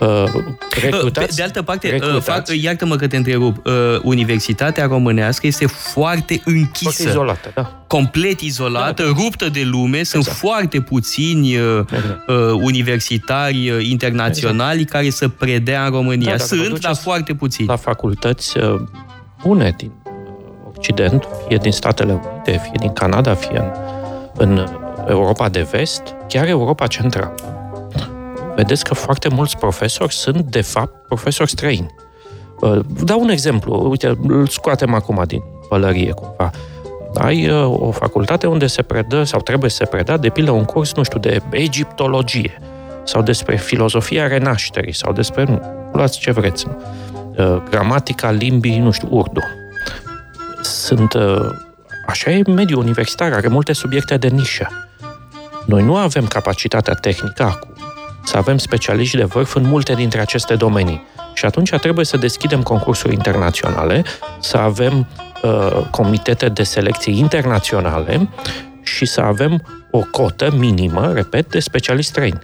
Uh, Pe recrutați. de altă parte, uh, recrutați. fac, iartă-mă că te întrerup, uh, Universitatea Românească este foarte închisă. Foarte izolată, da. complet izolată, ruptă de lume. Sunt Exact. foarte puțini uh, Exact. uh, universitari uh, internaționali care să predea în România. Da, dacă vă Sunt, duceți dar foarte puțini. La facultăți uh, bune din uh, Occident, fie din Statele Unite, fie din Canada, fie în, în uh, Europa de Vest, chiar Europa Centrală. Vedeți că foarte mulți profesori sunt, de fapt, profesori străini. Uh, Vă dau un exemplu. Uite, îl scoatem acum din pălărie, cumva. Ai uh, o facultate unde se predă, sau trebuie să se predea, de pildă, un curs, nu știu, de egiptologie, sau despre filozofia renașterii, sau despre, nu, luați ce vreți, nu? Uh, gramatica limbii, nu știu, urdu. Sunt, uh, așa e mediul universitar, are multe subiecte de nișă. Noi nu avem capacitatea tehnică acum să avem specialiști de vârf în multe dintre aceste domenii. Și atunci trebuie să deschidem concursuri internaționale, să avem uh, comitete de selecție internaționale și să avem o cotă minimă, repet, de specialiști străini,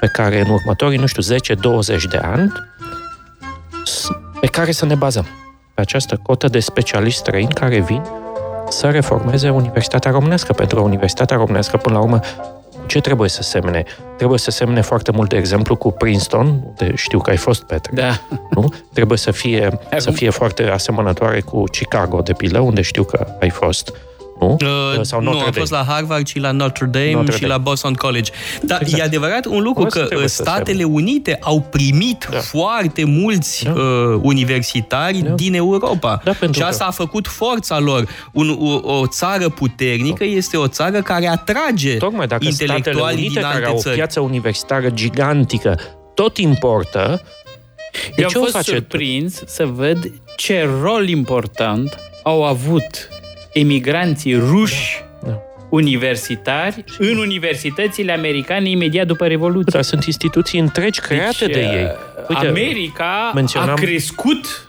pe care în următorii, nu știu, 10-20 de ani, s- pe care să ne bazăm. Pe această cotă de specialiști străini care vin să reformeze Universitatea Românească, pentru că Universitatea Românească, până la urmă, ce trebuie să semne? Trebuie să semne foarte mult, de exemplu, cu Princeton, unde știu că ai fost, Petre. Da. Nu? Trebuie să fie, să Acum- fie foarte asemănătoare cu Chicago, de pildă, unde știu că ai fost. Nu? Uh, Sau nu, Notre am fost Dame. la Harvard și la Notre Dame Notre și Dame. la Boston College. Dar Exact. e adevărat un lucru Asta că trebuie să Statele semne. Unite au primit Da. foarte mulți Da. uh, universitari Da. din Europa. Da, pentru și că- asta a făcut forța lor. Un, o, o țară puternică este o țară care atrage Tocmai dacă Statele intelectualii Unite, din care alte au o țări. piață universitară gigantică, tot importă, de Eu am ce o fost face? surprins să văd ce rol important au avut emigranții ruși Da. universitari în universitățile americane imediat după Revoluție. Dar sunt instituții întregi create Deci, de ei. uh, America menționam- a crescut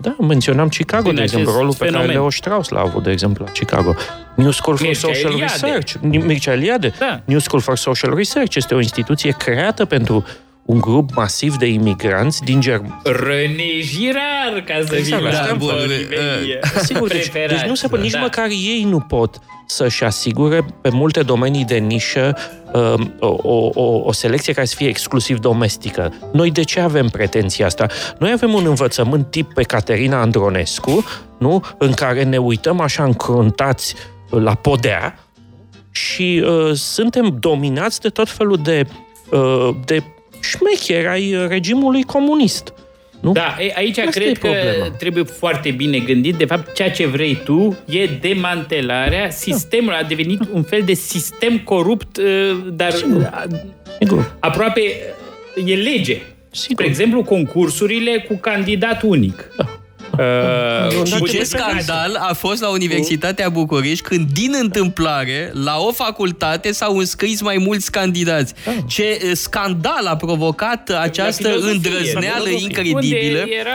Da, menționam Chicago, Din de exemplu, acest rolul pe care fenomen. Leo Strauss l-a avut, de exemplu, la Chicago. New School for Mircea Social Eliade. Research. Mircea Eliade. Da. New School for Social Research este o instituție creată pentru un grup masiv de imigranți din Germania. René Girard, ca să Exact, fim da, la bun, nivel Sigur, deci, preferați. deci nu se pot, nici Da. măcar ei nu pot să-și asigure pe multe domenii de nișă um, o, o, o, o selecție care să fie exclusiv domestică. Noi de ce avem pretenția asta? Noi avem un învățământ tip pe Caterina Andronescu, nu? în care ne uităm așa încruntați la podea și uh, suntem dominați de tot felul de, uh, de șmecheri ai uh, regimului comunist. Nu? Da, e, aici Asta cred e că problema. trebuie foarte bine gândit. De fapt, ceea ce vrei tu e demantelarea sistemului. A devenit un fel de sistem corupt, uh, dar uh, Sigur. aproape uh, e lege. Sigur. Spre exemplu, concursurile cu candidat unic. Uh, Nu, Și Dacă ce te scandal a fost la Universitatea București când, din întâmplare, la o facultate s-au înscris mai mulți candidați. Ce eh, scandal a provocat această filozofie, îndrăzneală filozofie. incredibilă. Unde era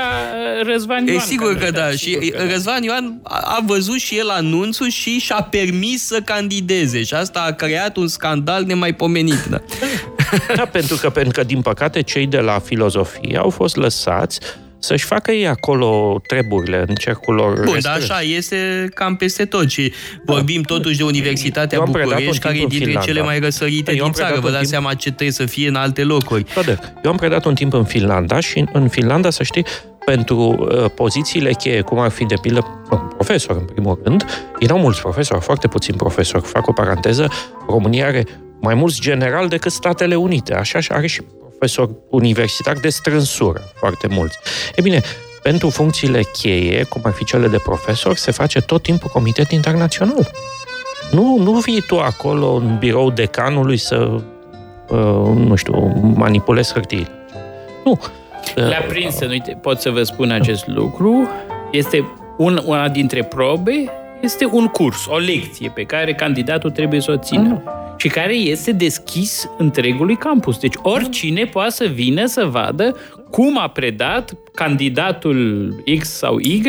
uh, Răzvan E Ioan. sigur că da. candidat, Și sigur că da. Răzvan Ioan a a văzut și el anunțul și și-a permis să candideze. Și asta a creat un scandal nemaipomenit. Da. Da, pentru că, pentru că, din păcate, cei de la filozofie au fost lăsați să-și facă ei acolo treburile în cercul lor Bun, dar restrâns. așa este cam peste tot și vorbim totuși de Universitatea Eu am predat București, un timp care e în dintre Finlanda. cele mai răsărite Eu am din țară. predat Vă un dați timp- seama ce trebuie să fie în alte locuri. Toate. Eu am predat un timp în Finlanda și în, în Finlanda, să știi, pentru uh, pozițiile cheie, cum ar fi de pildă mă, profesor, în primul rând, erau mulți profesori, foarte puțini profesori. Fac o paranteză, România are mai mulți generali decât Statele Unite, așa și are și profesori universitari de strânsură, foarte mulți. E bine, pentru funcțiile cheie, cum ar fi cele de profesor, se face tot timpul comitet internațional. Nu, nu vii tu acolo în birou decanului să, uh, nu știu, manipulezi hârtiile. Nu. La Princeton, uite, pot să vă spun acest lucru, este un, una dintre probe, este un curs, o lecție pe care candidatul trebuie să o țină. și care este deschis întregului campus. Deci oricine poate să vină să vadă cum a predat candidatul X sau Y.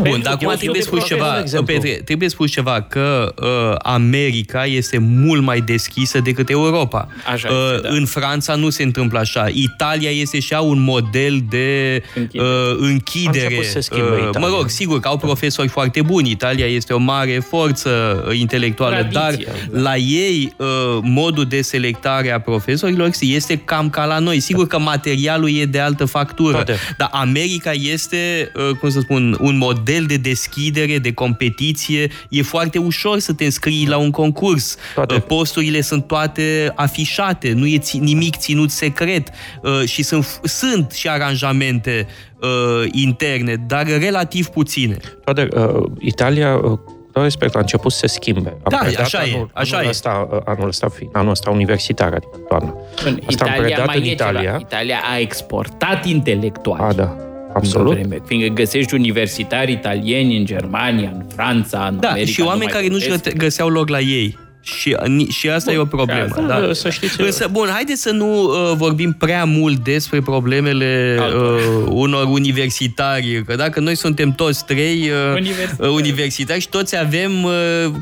Bun, dar acum trebuie spus ceva, Petre, trebuie spus ceva că uh, America este mult mai deschisă decât Europa. Așa uh, este, da. În Franța nu se întâmplă așa. Italia este și ea un model de Închidere. uh, închidere. A început să se schimbe Uh, Italia. mă rog, sigur că au profesori foarte buni. Italia este o mare forță uh, intelectuală, Tradiție, dar da. la ei uh, modul de selectare a profesorilor este cam ca la noi. Sigur că materialul e de altă factură, Toate. Dar America este, uh, cum să spun, un model de deschidere, de competiție. E foarte ușor să te înscrii la un concurs. Toate. Uh, Posturile sunt toate afișate, nu e ți- nimic ținut secret uh, și sunt, sunt și aranjamente uh, interne, dar relativ puține. Toate, uh, Italia, uh, cu tot respect, a început să se schimbe. Am Da, predat așa e, anul, așa anul e. Ăsta, uh, anul ăsta, fi- anul ăsta universitar, adică toamna. În Asta am Italia predat mai în e Italia. Ceva. Italia a exportat intelectuali. A, da, absolut. Vreme, fiindcă găsești universitari italieni în Germania, în Franța, în Da, America. și oameni mai care nu-și puteți. găte- găseau loc la ei. Și, ni- și asta Bun, e o problemă. asta, da. să știți- Însă, bun, haideți să nu uh, vorbim prea mult despre problemele Altora. uh, unor universitari. Că dacă noi suntem toți trei uh, Universitari. uh, universitari și toți avem uh,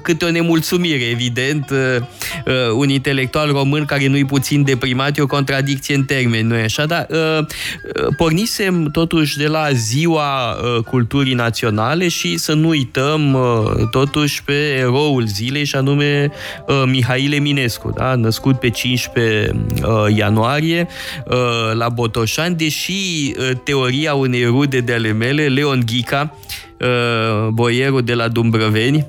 câte o nemulțumire, evident. Uh, uh, un intelectual român care nu-i puțin deprimat e o contradicție în termeni, nu e așa? Dar uh, uh, pornisem totuși de la ziua uh, culturii naționale și să nu uităm uh, totuși pe eroul zilei și anume uh, Mihail Eminescu, da? născut pe 15 uh, ianuarie uh, la Botoșani, deși uh, teoria unei rude de ale mele, Leon Ghica, uh, boierul de la Dumbrăveni,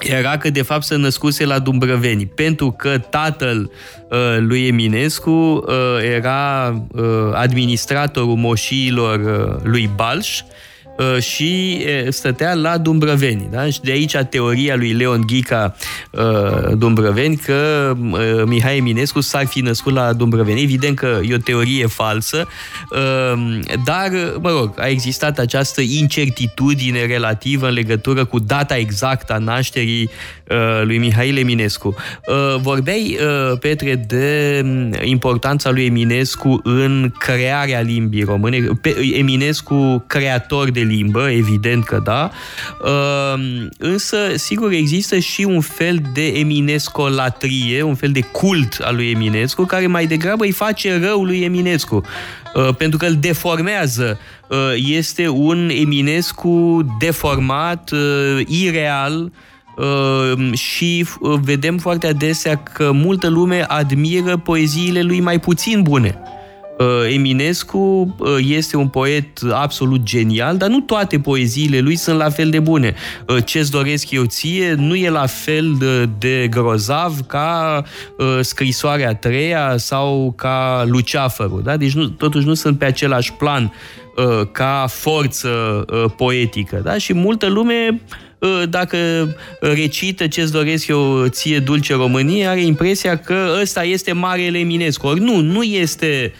era că de fapt se născuse la Dumbrăveni, pentru că tatăl uh, lui Eminescu uh, era uh, administratorul moșiilor uh, lui Balș uh, și uh, stătea la Dumbrăveni. Da? Și de aici teoria lui Leon Ghica uh, Dumbrăveni că uh, Mihai Eminescu s-ar fi născut la Dumbrăveni. Evident că e o teorie falsă, uh, dar, mă rog, a existat această incertitudine relativă în legătură cu data exactă a nașterii uh, lui Mihail Eminescu. Uh, vorbeai, uh, Petre, de mm, importanța lui Eminescu în crearea limbii române. Pe, Eminescu, creator de limbă, evident că da, uh, însă, sigur, există și un fel de eminescolatrie, un fel de cult al lui Eminescu, care mai degrabă îi face rău lui Eminescu, uh, pentru că îl deformează. Uh, este un Eminescu deformat, uh, ireal, Uh, și uh, vedem foarte adesea că multă lume admiră poeziile lui mai puțin bune. Uh, Eminescu uh, este un poet absolut genial, dar nu toate poeziile lui sunt la fel de bune. Uh, Ce-ți doresc eu ție nu e la fel de, de grozav ca uh, scrisoarea a treia sau ca Luceafărul. Da? Deci nu, totuși nu sunt pe același plan uh, ca forță uh, poetică. Da? Și multă lume uh, dacă recită ce-ți doresc eu ție, Dulce Românie, are impresia că ăsta este Marele Eminescu. Ori nu, nu este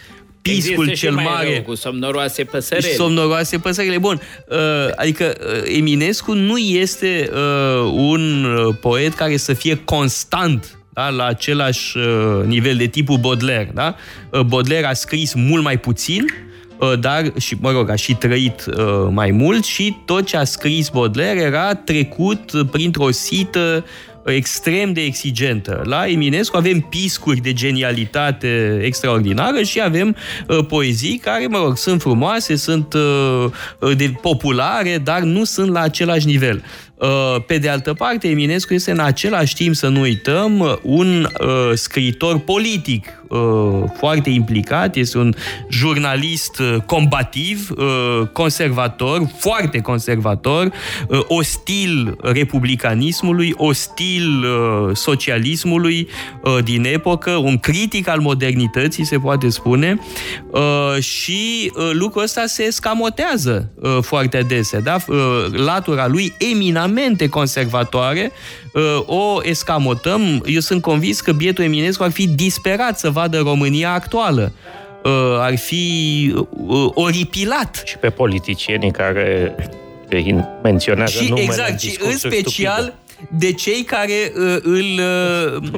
piscul Există și cel mai mare Rău, cu somnoroase păsărele. și somnoroase păsările. Bun, uh, adică uh, Eminescu nu este uh, un uh, poet care să fie constant da, la același uh, nivel de tipul Baudelaire. Da? Uh, Baudelaire a scris mult mai puțin, uh, dar, și mă rog, a și trăit uh, mai mult și tot ce a scris Baudelaire era trecut uh, printr-o sită extrem de exigentă. La Eminescu avem piscuri de genialitate extraordinară și avem uh, poezii care, mă rog, sunt frumoase, sunt uh, uh, de populare, dar nu sunt la același nivel. Uh, Pe de altă parte, Eminescu este în același timp, să nu uităm, un uh, scriitor politic uh, foarte implicat, este un jurnalist uh, combativ, uh, conservator, foarte conservator, uh, ostil republicanismului, ostil uh, socialismului uh, din epocă, un critic al modernității, se poate spune, uh, și uh, lucrul ăsta se scamotează uh, foarte adesea. Da? Uh, Latura lui eminamente conservatoare uh, o escamotăm. Eu sunt convins că bietul Eminescu ar fi disperat să vadă România actuală. Uh, Ar fi uh, oripilat Și pe politicienii care îi menționează și numele exact, în și în discursuri special stupide. de cei care uh, îl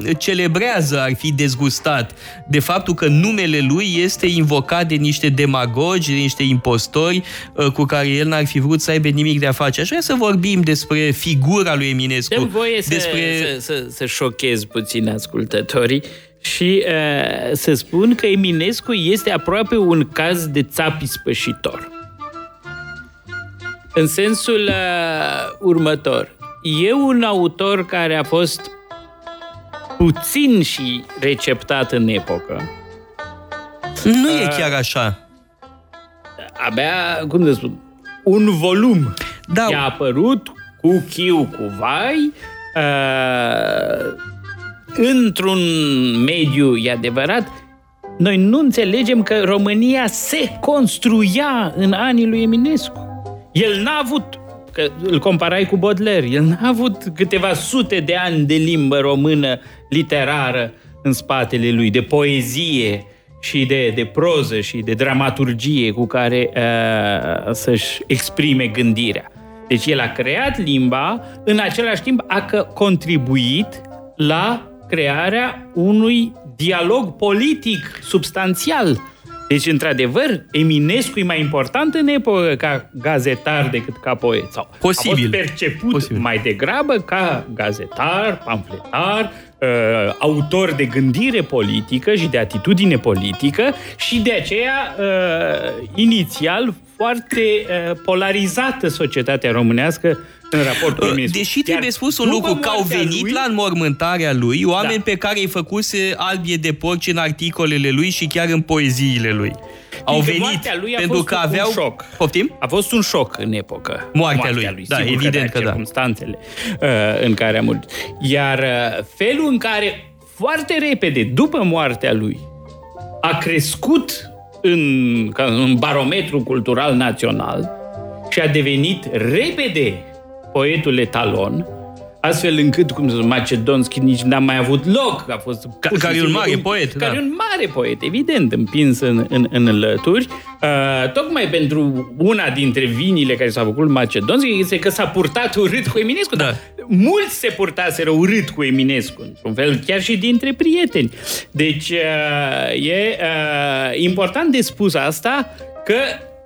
uh, celebrează ar fi dezgustat de faptul că numele lui este invocat de niște demagogi, de niște impostori uh, cu care el n-ar fi vrut să aibă nimic de a face. Aș vrea să vorbim despre figura lui Eminescu. Dăm voie să, despre... să, să, să șochez puțin ascultătorii și uh, să spun că Eminescu este aproape un caz de țap ispășitor. În sensul uh, următor. E un autor care a fost puțin și receptat în epocă. Nu e Uh, chiar așa. Abia, cum să spun, un volum Da. i-a apărut cu chiu, cu vai, uh, într-un mediu, e adevărat, noi nu înțelegem că România se construia în anii lui Eminescu. El n-a avut, că îl comparai cu Baudelaire, el n-a avut câteva sute de ani de limbă română literară în spatele lui, de poezie și de, de proză și de dramaturgie cu care uh, să-și exprime gândirea. Deci el a creat limba, în același timp a că- contribuit la crearea unui dialog politic substanțial. Deci, într-adevăr, Eminescu e mai important în epocă ca gazetar decât ca poet. Sau Posibil. A fost perceput Posibil. mai degrabă ca gazetar, pamfletar, uh, autor de gândire politică și de atitudine politică și de aceea, uh, inițial, foarte uh, polarizată societatea românească în raport cu Eminescu. Deși Iar trebuie spus un după lucru, că au moartea venit lui- la înmormântarea lui oameni Da. pe care îi făcuse albie de porci în articolele lui și chiar în poeziile lui. Au Fiindcă venit moartea lui a pentru fost că un aveau... șoc. Poftim? A fost un șoc în epocă. Moartea lui. Da, Sigur evident că că da. circumstanțele uh, în care a murit. Iar uh, felul în care foarte repede, după moartea lui, a crescut în, ca în barometru cultural național și a devenit repede poetul etalon, astfel încât, cum să spun, Macedonski nici n-a mai avut loc. A fost Ca- pur și care e un simplu mare poet, Care da. e un mare poet, evident, împins în, în, în lături. Uh, tocmai pentru una dintre vinile care s-a făcut Macedonski este că s-a purtat urât cu Eminescu. Da. Dar mulți se purtaseră urât cu Eminescu, într-un fel, chiar și dintre prieteni. Deci uh, e uh, important de spus asta că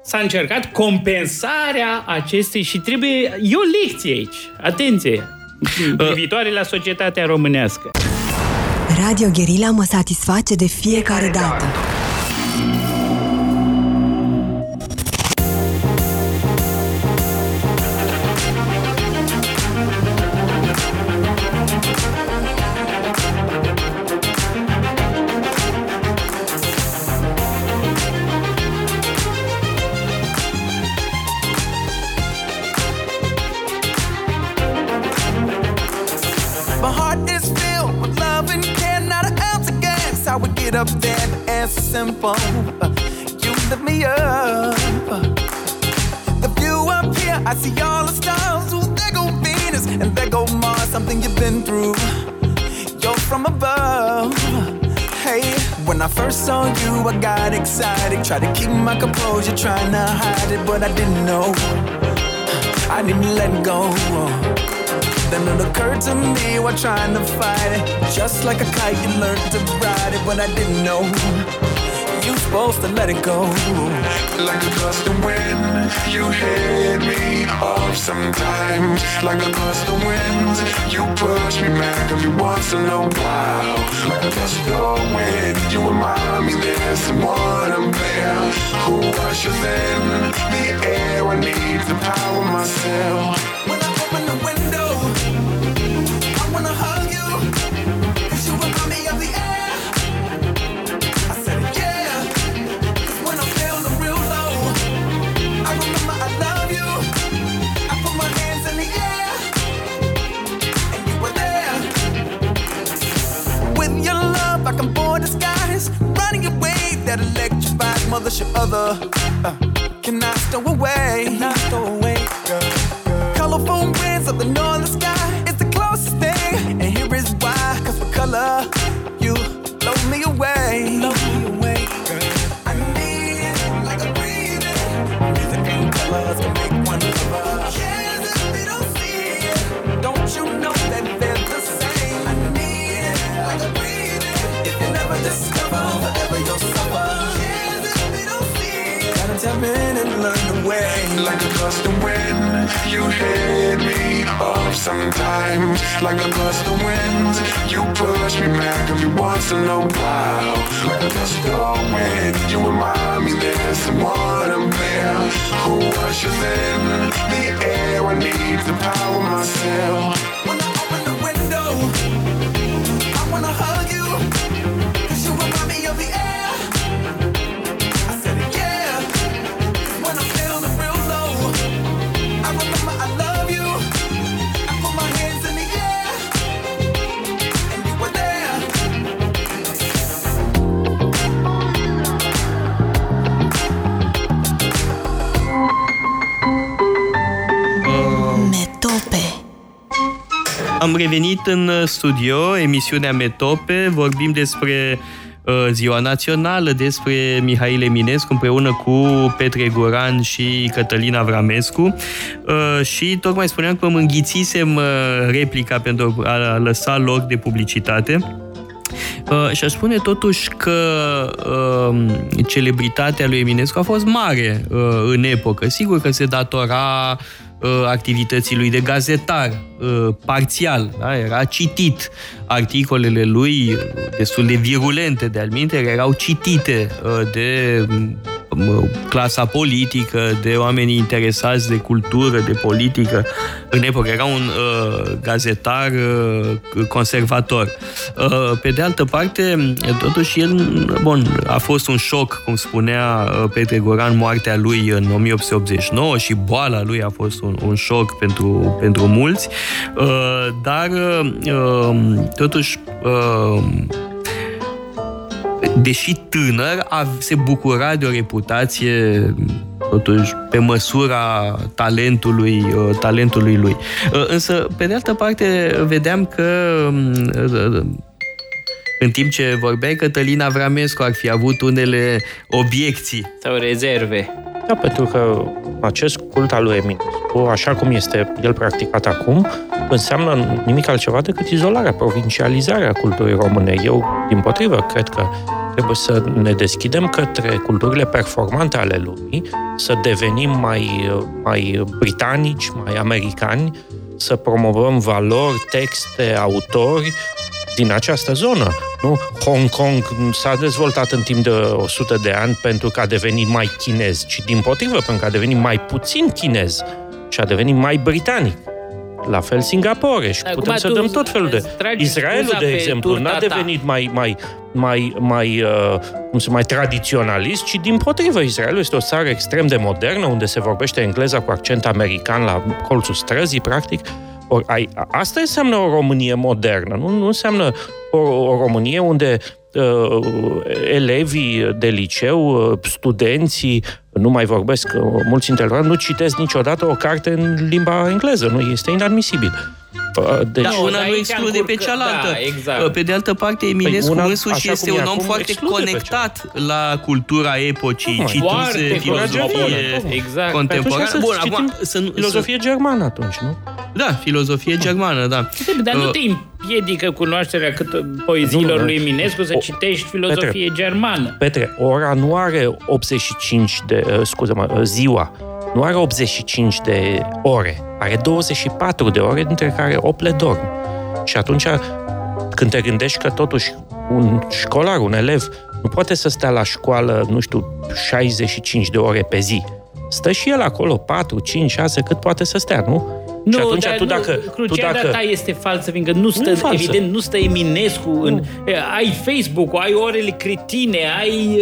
s-a încercat compensarea acestei și trebuie... E o lecție aici. Atenție! [LAUGHS] Privitoare la societatea românească. Radio Guerilla mă satisface de fiecare dată. Saw you, I got excited. Tried to keep my composure, trying to hide it, but I didn't know. I didn't let go. Then it occurred to me while trying to fight it. Just like a kite, you learned to ride it, but I didn't know. Supposed to let it go. Like a gust of wind, you hit me off sometimes. Like a gust of wind, you push me back every once in a while. Like a gust of wind, you remind me there's someone up there who rushes in the air. I need to power myself. When I open the window, that electrifies mother should other. Uh, can I stow away? Can gust of wind, you hit me up sometimes. Like a gust of wind, you push me back every once in a while. Like a gust of wind, you remind me there's someone up there who ushers in the air. I need to power myself. When I open the window, Am revenit în uh, studio, emisiunea Metope, vorbim despre uh, Ziua Națională, despre Mihail Eminescu împreună cu Petre Goran și Cătălina Vramescu uh, și tocmai spuneam că mă înghițisem uh, replica pentru a lăsa loc de publicitate. Uh, și aș spune totuși că uh, celebritatea lui Eminescu a fost mare uh, în epocă. Sigur că se datora uh, activității lui de gazetar, uh, parțial, da? era citit. Articolele lui, uh, destul de virulente de alminte, erau citite uh, de um, clasa politică, de oamenii interesați de cultură, de politică. În epocă era un uh, gazetar uh, conservator. Uh, pe de altă parte, totuși el, bun, a fost un șoc, cum spunea uh, Petre Goran, moartea lui în 1889 și boala lui a fost un, un șoc pentru, pentru mulți, uh, dar uh, totuși uh, deși tânăr, a- se bucura de o reputație totuși pe măsura talentului, uh, talentului lui. Uh, Însă, pe de altă parte, vedeam că uh, în timp ce vorbeai, Cătălina Vramescu ar fi avut unele obiecții. Sau rezerve. Da, pentru că acest cult al lui Eminescu, așa cum este el practicat acum, înseamnă nimic altceva decât izolarea, provincializarea culturii române. Eu, din potrivă, cred că trebuie să ne deschidem către culturile performante ale lumii, să devenim mai, mai britanici, mai americani, să promovăm valori, texte, autori din această zonă. Nu? Hong Kong s-a dezvoltat în timp de 100 de ani pentru că a devenit mai chinez, ci din potrivă, pentru că a devenit mai puțin chinez și a devenit mai britanic. La fel Singapore și Acum putem să tu dăm tot felul de... îți tragi Israelul, scuza de pe exemplu, turta n-a ta. devenit mai, mai, mai, mai, uh, cum să mai tradiționalist, ci din potrivă. Israelul este o țară extrem de modernă, unde se vorbește engleza cu accent american la colțul străzii, practic. Or, ai, asta înseamnă o Românie modernă, nu, nu înseamnă o, o Românie unde uh, elevii de liceu, uh, studenții, nu mai vorbesc, uh, mulți intelectuali, nu citesc niciodată o carte în limba engleză. Nu, este inadmisibil. Uh, Deci, Da, una aici nu exclude pe încurcă- cealaltă. da, exact. Pe de altă parte, Eminescu una, însuși așa este cum e un om acum, foarte exclude pe conectat la cultura epocii, Tocmai. cituse Foarte filozofie conectat, exact. contemporană. Atunci Bun, să acum, citim să, nu- filozofie germană atunci, nu? Să, da, filozofie germană, da. Dar nu Uh, te împiedică cunoașterea cât poeziilor Nu, nu. lui Eminescu să O- citești filozofie germană. Petre, ora nu are 85 de, uh, scuze-mă, uh, ziua, nu are 85 de ore, are 24 de ore, dintre care 8 le dorm. Și atunci, când te gândești că totuși un școlar, un elev, nu poate să stea la școală, nu știu, 65 de ore pe zi. Stă și el acolo 4, 5, 6, cât poate să stea, nu? Și atunci dar tu nu, dacă... Tu Cruciada dacă ta este falsă, fiindcă nu stă, e falsă. evident, nu stă Eminescu în... Ai Facebook-ul, ai orele cretine, ai...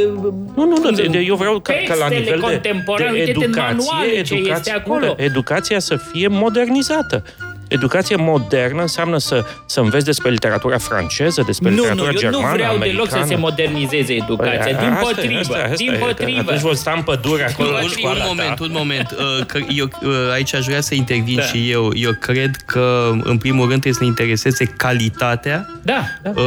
Nu, nu, nu, de, de, eu vreau ca, ca la Textele nivel de, contemporane, de uite-te în educație, manuale ce educație, este acolo. nu, de- educația să fie modernizată. Educație modernă înseamnă să, să înveți despre literatura franceză, despre Nu, nu, literatura eu germană, nu vreau americană. deloc să se modernizeze educația. Păi, Din asta e, potrivă, asta e, asta din e, că potrivă. Atunci vor sta în pădure acolo Un, în un, școala un moment, ta. un moment. Uh, că eu uh, aici aș vrea să intervin Da. și eu. Eu cred că, în primul rând, trebuie să ne intereseze calitatea Da, da. uh,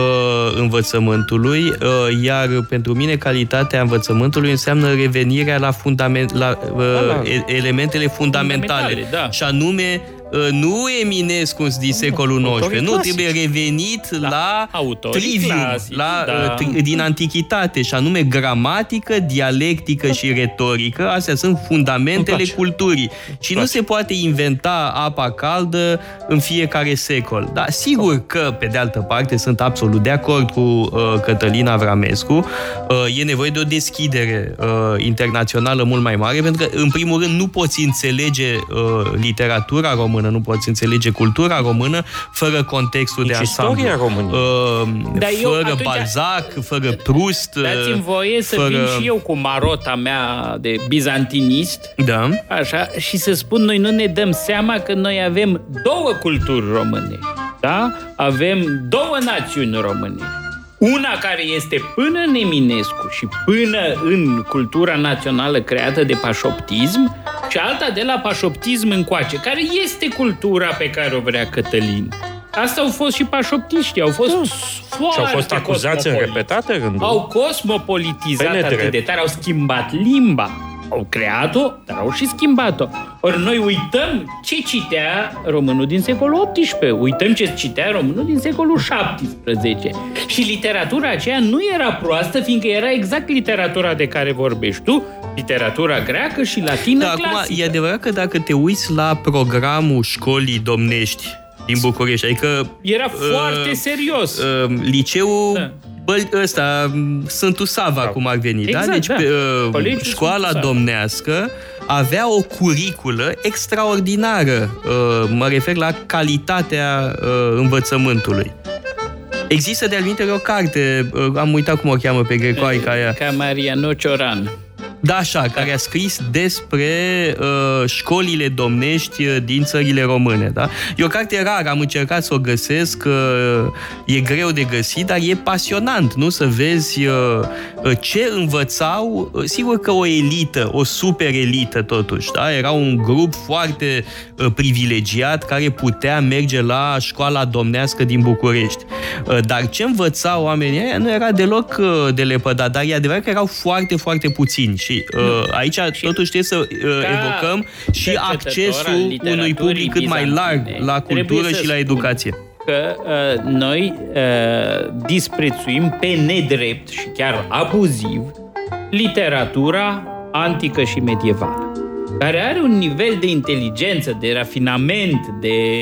învățământului, uh, iar pentru mine calitatea învățământului înseamnă revenirea la, fundament, la, uh, Da, la- e- elementele fundamentale, Fundamentale, da. și anume uh, nu Eminescu din secolul XIX, nu, clasici. trebuie revenit Da, la autorii trivium, clasici, la, da. uh, tri- din antichitate, și anume gramatică, dialectică și retorică. Astea sunt fundamentele place. culturii. Și nu place. se poate inventa apa caldă în fiecare secol. Dar sigur că, pe de altă parte, sunt absolut de acord cu uh, Cătălin Avramescu. Uh, e nevoie de o deschidere uh, internațională mult mai mare, pentru că, în primul rând, nu poți înțelege uh, literatura română, nu poți înțelege cultura română fără contextul Nici de ansamblu. istoria României. Uh, Dar eu fără atunci- Balzac, fără Proust. uh, Dați-mi voie să fără... vin și eu cu marota mea de bizantinist Da. Așa, și să spun, noi nu ne dăm seama că noi avem două culturi române. Da? Avem două națiuni române. Una care este până în Eminescu și până în cultura națională creată de pașoptism și alta de la pașoptism încoace, care este cultura pe care o vrea Cătălin. Asta au fost și pașoptiștii, au fost foarte Și au fost acuzați în cosmopoliți. repetate rânduri. Au cosmopolitizat Pe nedrept. atât de tare, au schimbat limba. Au creat-o, dar au și schimbat-o. Ori noi uităm ce citea românul din secolul XVIII, uităm ce citea românul din secolul XVII. Și literatura aceea nu era proastă, fiindcă era exact literatura de care vorbești tu, literatura greacă și latină Da, acum, clasică. e adevărat că dacă te uiți la programul școlii domnești din București, adică... Era uh, foarte serios. Uh, liceul Da. Băl, ăsta, Sfântul Sava, cum ar veni, Exact, da? Deci da. pe, uh, Colegiul școala Sfântul Sava. domnească avea o curiculă extraordinară. Uh, mă refer la calitatea uh, învățământului. Există de-al minteri o carte, uh, am uitat cum o cheamă pe grecoaica aia, Ca Mariano Cioran. Da, așa, care a scris despre uh, școlile domnești uh, din țările române, da? E o carte rară, am încercat să o găsesc, uh, e greu de găsit, dar e pasionant, nu? Să vezi uh, uh, ce învățau, uh, sigur că o elită, o super elită totuși, da? Era un grup foarte uh, privilegiat care putea merge la școala domnească din București. Uh, dar ce învățau oamenii ăia nu era deloc uh, de lepădat, dar e adevărat că erau foarte, foarte puțini și uh, aici totuși trebuie să uh, evocăm și cercetător al accesul unui literaturii public cât mai larg bizantine, la trebuie cultură să și la spun educație. că uh, noi uh, disprețuim pe nedrept și chiar abuziv literatura antică și medievală care are un nivel de inteligență, de rafinament, de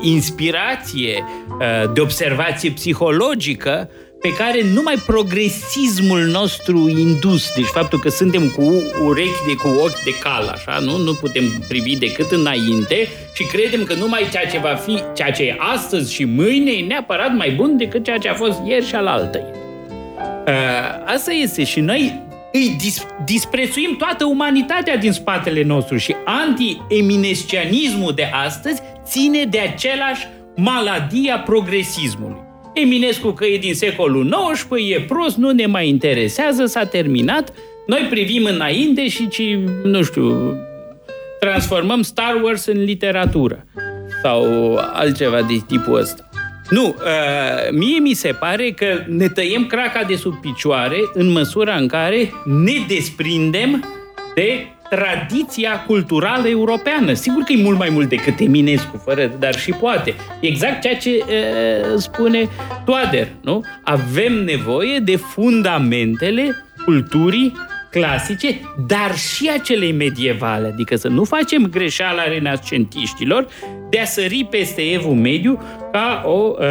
inspirație, uh, de observație psihologică pe care numai progresismul nostru indus, deci faptul că suntem cu urechi de cu ochi de cal, așa, nu? Nu putem privi decât înainte și credem că numai ceea ce va fi, ceea ce e astăzi și mâine e neapărat mai bun decât ceea ce a fost ieri și alaltă. Uh, asta este și noi îi dis- disprețuim toată umanitatea din spatele nostru și anti-eminescianismul de astăzi ține de același maladia progresismului. Eminescu că e din secolul XIX, e prost, nu ne mai interesează, s-a terminat. Noi privim înainte și, ci, nu știu, transformăm Star Wars în literatură sau altceva de tipul ăsta. Nu, uh, mie mi se pare că ne tăiem craca de sub picioare în măsura în care ne desprindem de tradiția culturală europeană. Sigur că e mult mai mult decât Eminescu, fără, dar și poate. Exact ceea ce uh, spune Toader, nu? Avem nevoie de fundamentele culturii clasice, dar și acele medievale, adică să nu facem greșeala renascentiștilor de a sări peste evul mediu ca o uh,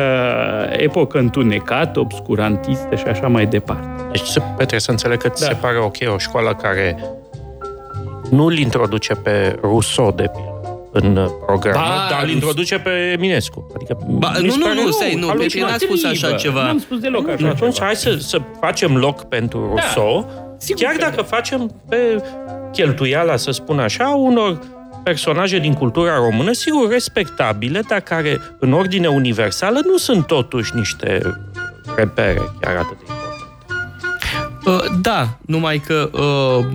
epocă întunecată, obscurantistă și așa mai departe. Deci, se- Petre, să înțeleg că ți Da. se pare ok o școală care nu îl introduce pe Rousseau, de pildă, în program, Ba, dar îl Rousseau- introduce pe Eminescu. Adică, Ba, mi nu, se nu, pare nu, stai, nu, alucinant. Petre n-a spus așa Liber. ceva. N-am spus deloc așa Și atunci ceva. hai să, să facem loc pentru Rousseau, sigur chiar că dacă da. facem pe cheltuiala, să spun așa, unor personaje din cultura română, sigur, respectabile, dar care, în ordine universală, nu sunt totuși niște repere chiar atât de importante. Uh, Da, numai că uh,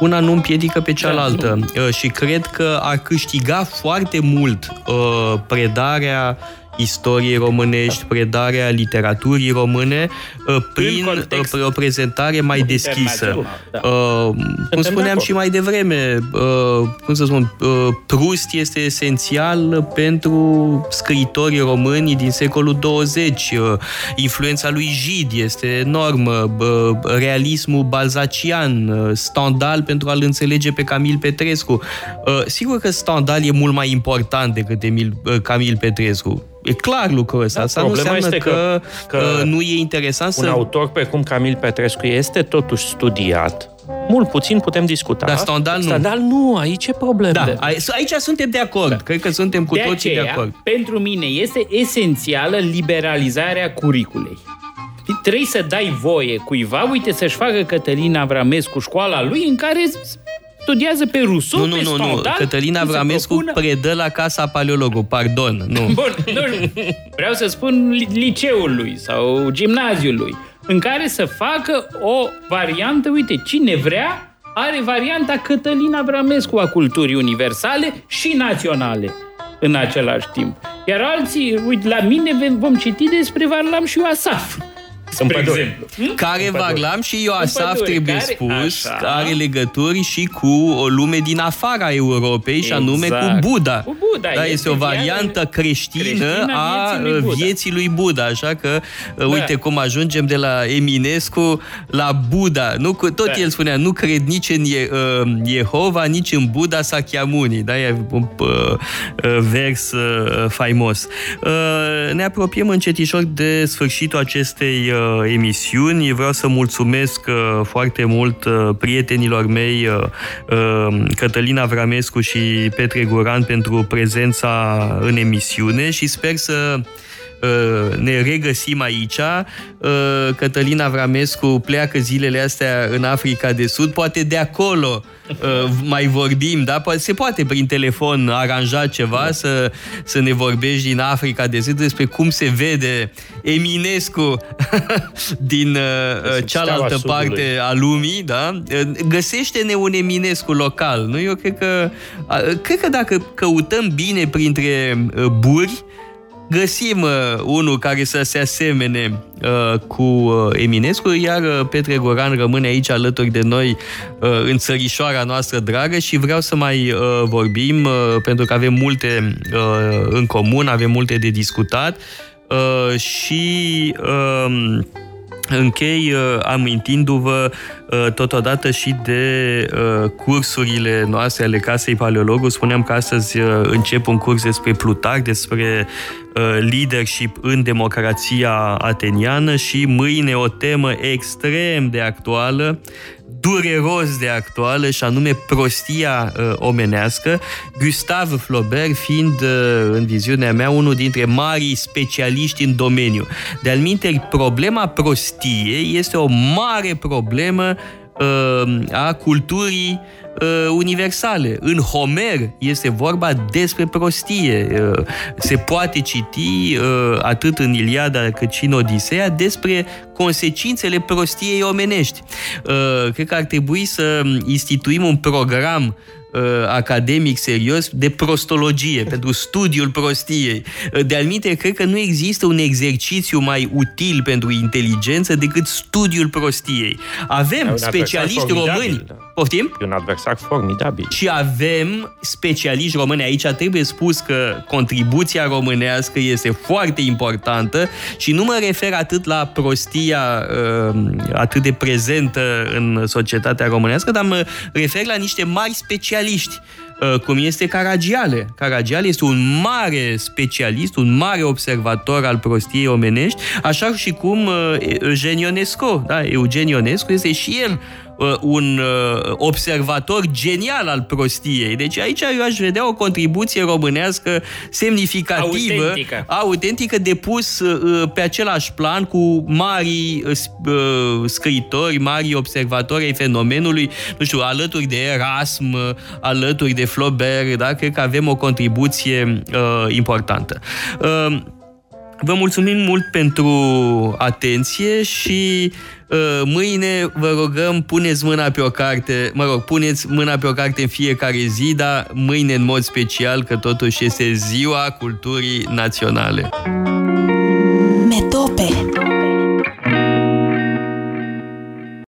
una nu împiedică pe cealaltă. Uh, și cred că ar câștiga foarte mult uh, predarea istoriei românești, predarea literaturii române uh, prin context uh, o prezentare mai deschisă. internațional, da. Uh, cum de spuneam acord. și mai devreme, uh, cum să spun, uh, Proust este esențial pentru scriitorii români din secolul 20. Uh, influența lui Gide este enormă, uh, realismul balzacian, uh, Stendhal pentru a-l înțelege pe Camil Petrescu. Uh, sigur că Stendhal e mult mai important decât Emil, uh, Camil Petrescu. E clar lucrul ăsta. Da, Asta nu problema înseamnă este că, că- că, că nu e interesant Un să... autor precum Camil Petrescu este totuși studiat. Mult puțin putem discuta. Dar Stendhal nu. Stendhal nu, aici e problemă. Da, ai- aici suntem de acord. Da. Cred că suntem cu de toții aceea, de acord. pentru mine este esențială liberalizarea curiculei. Trebuie să dai voie cuiva, uite, să-și facă Cătălin Avramescu școala lui în care studiază pe Rousseau, Nu, nu, pe nu, nu. Stendhal, Cătălin și să Avramescu propună- predă la Casa Paleologu, pardon. Nu. [LAUGHS] Bun, nu, vreau să spun li- liceul lui sau gimnaziul lui, în care să facă o variantă, uite, cine vrea are varianta Cătălin Avramescu a culturii universale și naționale în același timp. Iar alții, uite, la mine ve- vom citi despre Varlam și Asaf. În Spre pădure. exemplu. Hm? Care Varlam și Ioasaf pădure, trebuie care- spus, așa. că are legături și cu o lume din afara Europei și anume cu Exact. Buddha. Cu Buddha, Da, este este o variantă viața- creștină, creștină a vieții lui Buddha. vieții lui Buddha. Așa că, uite cum ajungem de la Eminescu la Buddha. Nu, cu- tot Da. el spunea, nu cred nici în Ie- uh, Jehova, nici în Buddha Sakyamuni. Da, e un uh, uh, vers uh, faimos. Uh, Ne apropiem încetișor de sfârșitul acestei uh, emisiuni. Vreau să mulțumesc uh, foarte mult uh, prietenilor mei uh, uh, Cătălina Avramescu și Petre Guran pentru prezența în emisiune și sper să uh, ne regăsim aici. Uh, Cătălina Avramescu pleacă zilele astea în Africa de Sud, poate de acolo uh, mai vorbim, da? Poate- Se poate prin telefon aranja ceva să, să ne vorbești din Africa de Sud despre cum se vede Eminescu [LAUGHS] din uh, Sunt cealaltă steaua parte Sudului. a lumii, da? Găsește-ne un Eminescu local, nu? Eu cred că, a, cred că dacă căutăm bine printre uh, buri, găsim uh, unul care să se asemene uh, cu uh, Eminescu, iar uh, Petre Goran rămâne aici alături de noi uh, în țărișoara noastră dragă și vreau să mai uh, vorbim uh, pentru că avem multe uh, în comun, avem multe de discutat uh, și uh, Închei uh, amintindu-vă uh, totodată și de uh, cursurile noastre ale Casei Paleologu. Spuneam că astăzi uh, încep un curs despre Plutarh, despre uh, leadership în democrația ateniană și mâine o temă extrem de actuală, dureros de actuală și anume prostia uh, omenească, Gustave Flaubert fiind, uh, în viziunea mea, unul dintre marii specialiști în domeniu. De-al minteri, problema prostiei este o mare problemă uh, a culturii uh, universale. În Homer este vorba despre prostie. Uh, se poate citi uh, atât în Iliada cât și în Odiseea despre consecințele prostiei omenești. Uh, cred că ar trebui să instituim un program uh, academic serios de prostologie, [LAUGHS] pentru studiul prostiei. Uh, De alminte, cred că nu există un exercițiu mai util pentru inteligență decât studiul prostiei. Avem E un adversar specialiști formidabil, români. Da. Poftim? E un adversar formidabil. Și avem specialiști români. Aici trebuie spus că contribuția românească este foarte importantă și nu mă refer atât la prostia uh, atât de prezentă în societatea românească, dar mă refer la niște mari specialiști uh, cum este Caragiale. Caragiale este un mare specialist, un mare observator al prostiei omenești, așa și cum uh, Eugen Ionescu. Da? Eugen Ionescu este și el uh, un uh, observator genial al prostiei. Deci aici eu aș vedea o contribuție românească semnificativă, Autentică. autentică depus uh, pe același plan cu mari uh, sp- uh, scriitori, mari observatori ai fenomenului, nu știu, alături de Erasm, uh, alături de Flaubert, da? Cred că avem o contribuție uh, importantă. Uh, Vă mulțumim mult pentru atenție și uh, mâine vă rugăm puneți mâna pe o carte, mă rog, puneți mâna pe o carte în fiecare zi, dar mâine în mod special, că totuși este ziua culturii naționale. Metope